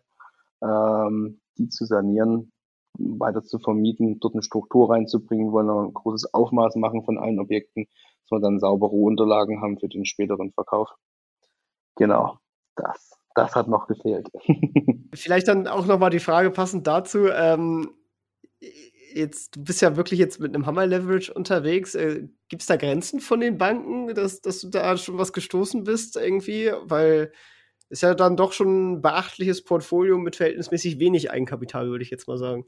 ähm, die zu sanieren, weiter zu vermieten, dort eine Struktur reinzubringen, wollen wir ein großes Aufmaß machen von allen Objekten, dass wir dann saubere Unterlagen haben für den späteren Verkauf. Genau, das, das hat noch gefehlt. Vielleicht dann auch nochmal die Frage passend dazu. Ähm, jetzt, du bist ja wirklich jetzt mit einem Hammer-Leverage unterwegs. Äh, Gibt es da Grenzen von den Banken, dass, dass du da schon was gestoßen bist irgendwie? Weil ist ja dann doch schon ein beachtliches Portfolio mit verhältnismäßig wenig Eigenkapital, würde ich jetzt mal sagen.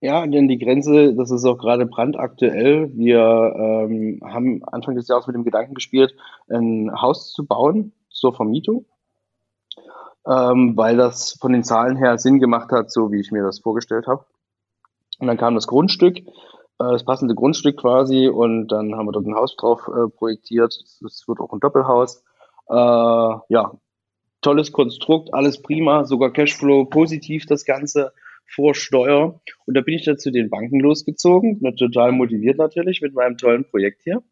Ja, denn die Grenze, das ist auch gerade brandaktuell. Wir ähm, haben Anfang des Jahres mit dem Gedanken gespielt, ein Haus zu bauen zur Vermietung, ähm, weil das von den Zahlen her Sinn gemacht hat, so wie ich mir das vorgestellt habe. Und dann kam das Grundstück, äh, das passende Grundstück quasi, und dann haben wir dort ein Haus drauf äh, projektiert. Es wird auch ein Doppelhaus. Äh, ja, tolles Konstrukt, alles prima, sogar Cashflow positiv das Ganze vor Steuer. Und da bin ich dann zu den Banken losgezogen, total motiviert natürlich mit meinem tollen Projekt hier.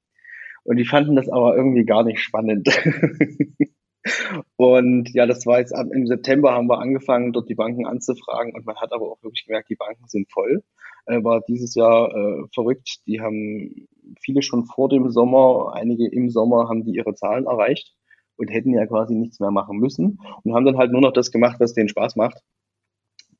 Und die fanden das aber irgendwie gar nicht spannend. und ja, das war jetzt ab, im September haben wir angefangen, dort die Banken anzufragen und man hat aber auch wirklich gemerkt, die Banken sind voll. Äh, war dieses Jahr äh, verrückt. Die haben viele schon vor dem Sommer, einige im Sommer haben die ihre Zahlen erreicht und hätten ja quasi nichts mehr machen müssen und haben dann halt nur noch das gemacht, was denen Spaß macht.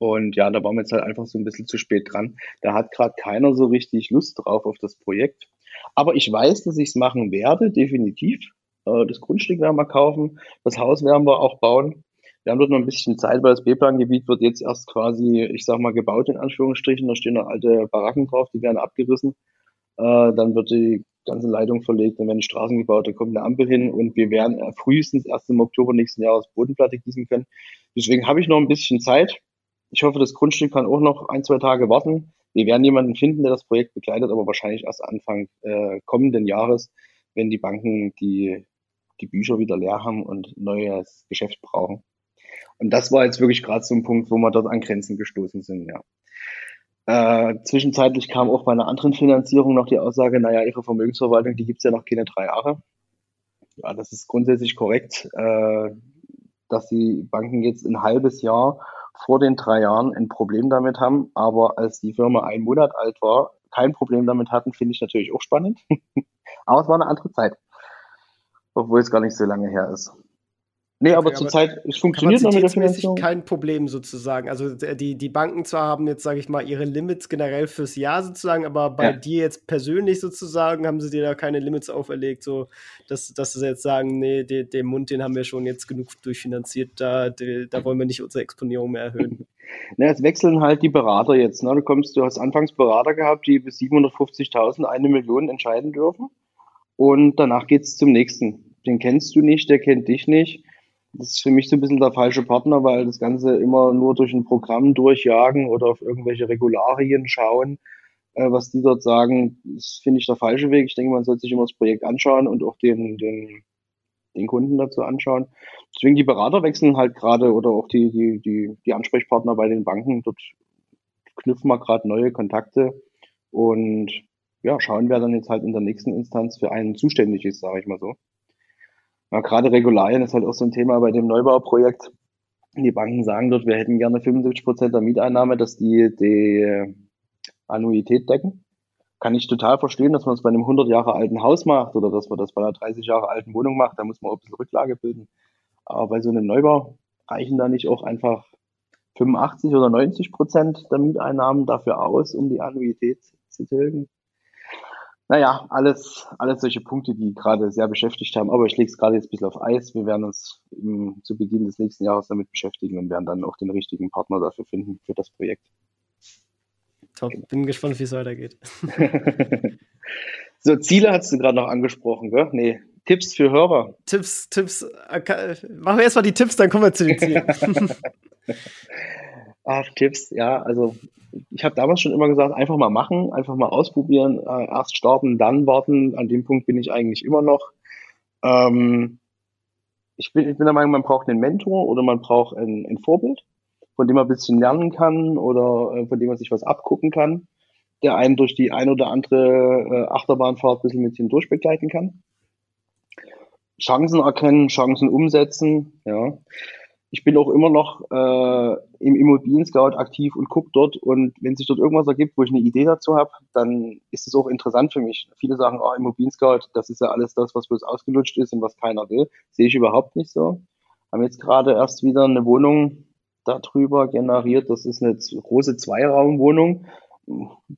Und ja, da waren wir jetzt halt einfach so ein bisschen zu spät dran. Da hat gerade keiner so richtig Lust drauf auf das Projekt. Aber ich weiß, dass ich es machen werde, definitiv. Äh, das Grundstück werden wir kaufen, das Haus werden wir auch bauen. Wir haben dort noch ein bisschen Zeit, weil das B-Plan-Gebiet wird jetzt erst quasi, ich sag mal, gebaut in Anführungsstrichen. Da stehen noch alte Baracken drauf, die werden abgerissen. Äh, dann wird die ganze Leitung verlegt, dann werden die Straßen gebaut, da kommt eine Ampel hin und wir werden frühestens erst im Oktober nächsten Jahres Bodenplatte gießen können. Deswegen habe ich noch ein bisschen Zeit. Ich hoffe, das Grundstück kann auch noch ein, zwei Tage warten. Wir werden jemanden finden, der das Projekt begleitet, aber wahrscheinlich erst Anfang äh, kommenden Jahres, wenn die Banken die, die Bücher wieder leer haben und neues Geschäft brauchen. Und das war jetzt wirklich gerade so ein Punkt, wo wir dort an Grenzen gestoßen sind, ja. Äh, zwischenzeitlich kam auch bei einer anderen Finanzierung noch die Aussage, naja, Ihre Vermögensverwaltung, die gibt's ja noch keine drei Jahre. Ja, das ist grundsätzlich korrekt, äh, dass die Banken jetzt ein halbes Jahr vor den drei Jahren ein Problem damit haben, aber als die Firma ein Monat alt war, kein Problem damit hatten, finde ich natürlich auch spannend. aber es war eine andere Zeit, obwohl es gar nicht so lange her ist. Nee, aber okay, zurzeit, es funktioniert noch mit der Finanzierung. kein Problem sozusagen. Also die, die Banken zwar haben jetzt, sage ich mal, ihre Limits generell fürs Jahr sozusagen, aber bei ja. dir jetzt persönlich sozusagen haben sie dir da keine Limits auferlegt, so dass, dass sie jetzt sagen, nee, den, den Mund, den haben wir schon jetzt genug durchfinanziert, da, da wollen wir nicht unsere Exponierung mehr erhöhen. Na, es wechseln halt die Berater jetzt. Ne? Du kommst, du hast anfangs Berater gehabt, die bis 750.000, eine Million entscheiden dürfen. Und danach geht es zum nächsten. Den kennst du nicht, der kennt dich nicht das ist für mich so ein bisschen der falsche Partner, weil das Ganze immer nur durch ein Programm durchjagen oder auf irgendwelche Regularien schauen, äh, was die dort sagen, das finde ich der falsche Weg. Ich denke, man sollte sich immer das Projekt anschauen und auch den, den, den Kunden dazu anschauen. Deswegen die Berater wechseln halt gerade oder auch die, die, die, die Ansprechpartner bei den Banken. Dort knüpfen wir gerade neue Kontakte und ja, schauen, wer dann jetzt halt in der nächsten Instanz für einen zuständig ist, sage ich mal so. Ja, gerade Regularien ist halt auch so ein Thema bei dem Neubauprojekt. Die Banken sagen dort, wir hätten gerne 75 Prozent der Mieteinnahme, dass die die Annuität decken. Kann ich total verstehen, dass man es bei einem 100 Jahre alten Haus macht oder dass man das bei einer 30 Jahre alten Wohnung macht. Da muss man auch ein bisschen Rücklage bilden. Aber bei so einem Neubau reichen da nicht auch einfach 85 oder 90 Prozent der Mieteinnahmen dafür aus, um die Annuität zu tilgen? Naja, alles, alles solche Punkte, die gerade sehr beschäftigt haben. Aber ich lege es gerade jetzt ein bisschen auf Eis. Wir werden uns im, zu Beginn des nächsten Jahres damit beschäftigen und werden dann auch den richtigen Partner dafür finden für das Projekt. Top, bin gespannt, wie es weitergeht. so, Ziele hast du gerade noch angesprochen, gell? Nee, Tipps für Hörer. Tipps, Tipps. Äh, machen wir erstmal die Tipps, dann kommen wir zu den Zielen. Ach, Tipps, ja, also ich habe damals schon immer gesagt, einfach mal machen, einfach mal ausprobieren, äh, erst starten, dann warten. An dem Punkt bin ich eigentlich immer noch. Ähm, ich, bin, ich bin der Meinung, man braucht einen Mentor oder man braucht ein, ein Vorbild, von dem man ein bisschen lernen kann oder äh, von dem man sich was abgucken kann, der einen durch die ein oder andere äh, Achterbahnfahrt ein bisschen mit hindurch begleiten kann. Chancen erkennen, Chancen umsetzen. Ja. Ich bin auch immer noch äh, im Immobilien Scout aktiv und gucke dort. Und wenn sich dort irgendwas ergibt, wo ich eine Idee dazu habe, dann ist es auch interessant für mich. Viele sagen, oh, Immobilien Scout, das ist ja alles das, was bloß ausgelutscht ist und was keiner will. Sehe ich überhaupt nicht so. Haben jetzt gerade erst wieder eine Wohnung darüber generiert. Das ist eine große Zweiraumwohnung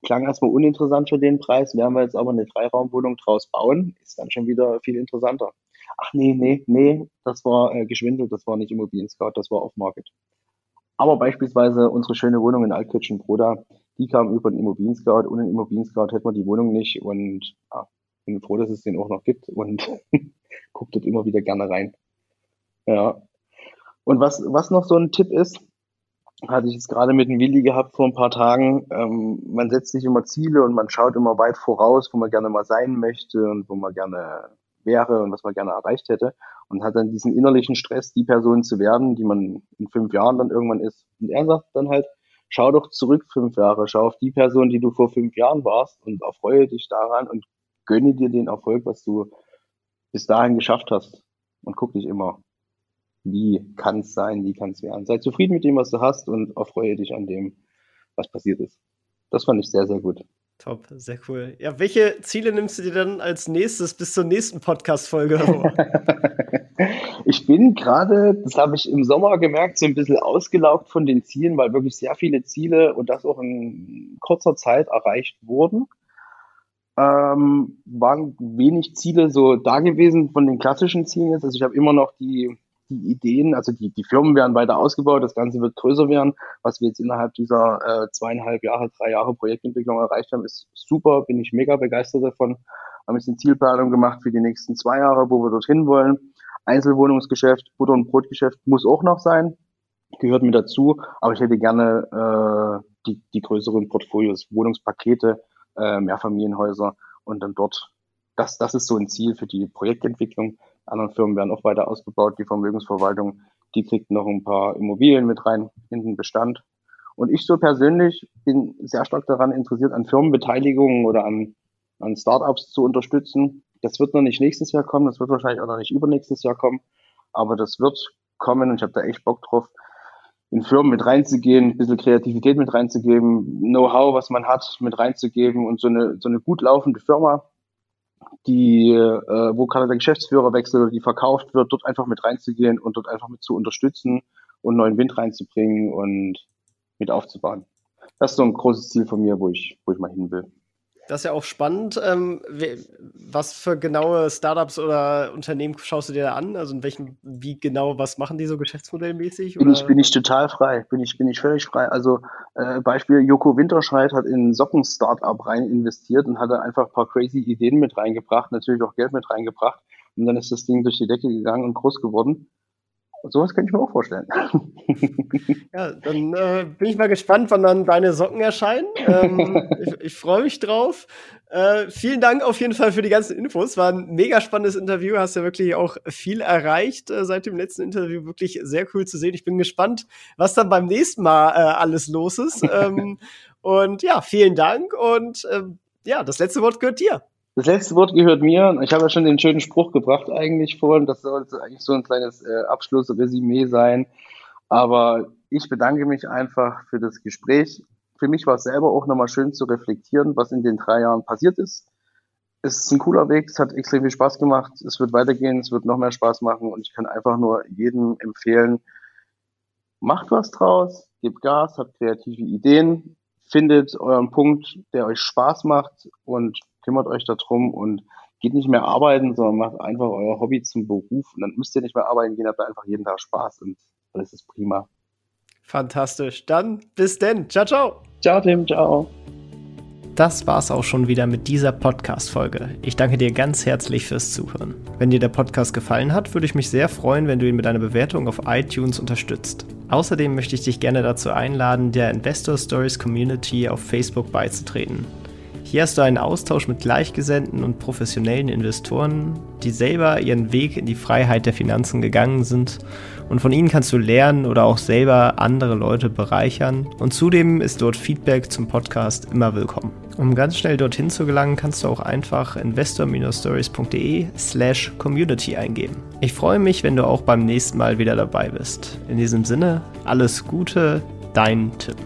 klang erstmal uninteressant für den Preis, werden wir jetzt aber eine Dreiraumwohnung draus bauen, ist dann schon wieder viel interessanter. Ach nee, nee, nee, das war äh, geschwindelt, das war nicht Immobilien Scout, das war Off-Market. Aber beispielsweise unsere schöne Wohnung in Altkirchen Broda, die kam über den Immobilien Scout. Ohne den Immobilien Scout hätten wir die Wohnung nicht und ja, bin froh, dass es den auch noch gibt und guckt dort immer wieder gerne rein. Ja. Und was, was noch so ein Tipp ist, hatte ich jetzt gerade mit dem Willi gehabt vor ein paar Tagen. Ähm, man setzt sich immer Ziele und man schaut immer weit voraus, wo man gerne mal sein möchte und wo man gerne wäre und was man gerne erreicht hätte und hat dann diesen innerlichen Stress, die Person zu werden, die man in fünf Jahren dann irgendwann ist. Und er sagt dann halt, schau doch zurück fünf Jahre, schau auf die Person, die du vor fünf Jahren warst und erfreue dich daran und gönne dir den Erfolg, was du bis dahin geschafft hast und guck dich immer wie kann es sein, wie kann es werden. Sei zufrieden mit dem, was du hast und erfreue dich an dem, was passiert ist. Das fand ich sehr, sehr gut. Top, sehr cool. Ja, welche Ziele nimmst du dir dann als nächstes bis zur nächsten Podcast-Folge ich bin gerade, das habe ich im Sommer gemerkt, so ein bisschen ausgelaugt von den Zielen, weil wirklich sehr viele Ziele und das auch in kurzer Zeit erreicht wurden. Ähm, waren wenig Ziele so da gewesen von den klassischen Zielen jetzt. Also ich habe immer noch die die Ideen, also die, die Firmen werden weiter ausgebaut, das Ganze wird größer werden. Was wir jetzt innerhalb dieser äh, zweieinhalb Jahre, drei Jahre Projektentwicklung erreicht haben, ist super, bin ich mega begeistert davon. Haben jetzt eine Zielplanung gemacht für die nächsten zwei Jahre, wo wir dorthin wollen. Einzelwohnungsgeschäft, Butter- und Brotgeschäft muss auch noch sein, gehört mit dazu, aber ich hätte gerne äh, die, die größeren Portfolios, Wohnungspakete, äh, Mehrfamilienhäuser und dann dort, das, das ist so ein Ziel für die Projektentwicklung anderen Firmen werden auch weiter ausgebaut. Die Vermögensverwaltung, die kriegt noch ein paar Immobilien mit rein in den Bestand. Und ich so persönlich bin sehr stark daran interessiert, an Firmenbeteiligungen oder an, an Startups zu unterstützen. Das wird noch nicht nächstes Jahr kommen, das wird wahrscheinlich auch noch nicht übernächstes Jahr kommen, aber das wird kommen und ich habe da echt Bock drauf, in Firmen mit reinzugehen, ein bisschen Kreativität mit reinzugeben, Know-how, was man hat, mit reinzugeben und so eine, so eine gut laufende Firma die, äh, wo gerade der Geschäftsführer wechselt oder die verkauft wird, dort einfach mit reinzugehen und dort einfach mit zu unterstützen und neuen Wind reinzubringen und mit aufzubauen. Das ist so ein großes Ziel von mir, wo ich, wo ich mal hin will. Das ist ja auch spannend. Ähm, was für genaue Startups oder Unternehmen schaust du dir da an? Also in welchem, wie genau, was machen die so geschäftsmodellmäßig? Bin ich, bin ich total frei. Bin ich, bin ich völlig frei. Also äh, Beispiel Joko Winterscheid hat in Socken-Startup rein investiert und hat da einfach ein paar crazy Ideen mit reingebracht, natürlich auch Geld mit reingebracht. Und dann ist das Ding durch die Decke gegangen und groß geworden. Sowas könnte ich mir auch vorstellen. Ja, dann äh, bin ich mal gespannt, wann dann deine Socken erscheinen. Ähm, ich, ich freue mich drauf. Äh, vielen Dank auf jeden Fall für die ganzen Infos. War ein mega spannendes Interview. Hast ja wirklich auch viel erreicht äh, seit dem letzten Interview. Wirklich sehr cool zu sehen. Ich bin gespannt, was dann beim nächsten Mal äh, alles los ist. ähm, und ja, vielen Dank. Und ähm, ja, das letzte Wort gehört dir. Das letzte Wort gehört mir. Ich habe ja schon den schönen Spruch gebracht eigentlich vorhin. Das sollte eigentlich so ein kleines äh, Abschlussresümee sein. Aber ich bedanke mich einfach für das Gespräch. Für mich war es selber auch nochmal schön zu reflektieren, was in den drei Jahren passiert ist. Es ist ein cooler Weg, es hat extrem viel Spaß gemacht, es wird weitergehen, es wird noch mehr Spaß machen und ich kann einfach nur jedem empfehlen, macht was draus, gebt Gas, habt kreative Ideen, findet euren Punkt, der euch Spaß macht und kümmert euch darum und geht nicht mehr arbeiten, sondern macht einfach euer Hobby zum Beruf und dann müsst ihr nicht mehr arbeiten gehen, habt einfach jeden Tag Spaß und alles ist prima. Fantastisch. Dann bis denn. Ciao, ciao. Ciao, Tim. Ciao. Das war's auch schon wieder mit dieser Podcast-Folge. Ich danke dir ganz herzlich fürs Zuhören. Wenn dir der Podcast gefallen hat, würde ich mich sehr freuen, wenn du ihn mit einer Bewertung auf iTunes unterstützt. Außerdem möchte ich dich gerne dazu einladen, der Investor Stories Community auf Facebook beizutreten. Hier hast du einen Austausch mit Gleichgesinnten und professionellen Investoren, die selber ihren Weg in die Freiheit der Finanzen gegangen sind und von ihnen kannst du lernen oder auch selber andere Leute bereichern und zudem ist dort Feedback zum Podcast immer willkommen. Um ganz schnell dorthin zu gelangen, kannst du auch einfach investor-stories.de slash community eingeben. Ich freue mich, wenn du auch beim nächsten Mal wieder dabei bist. In diesem Sinne, alles Gute, dein Tipp.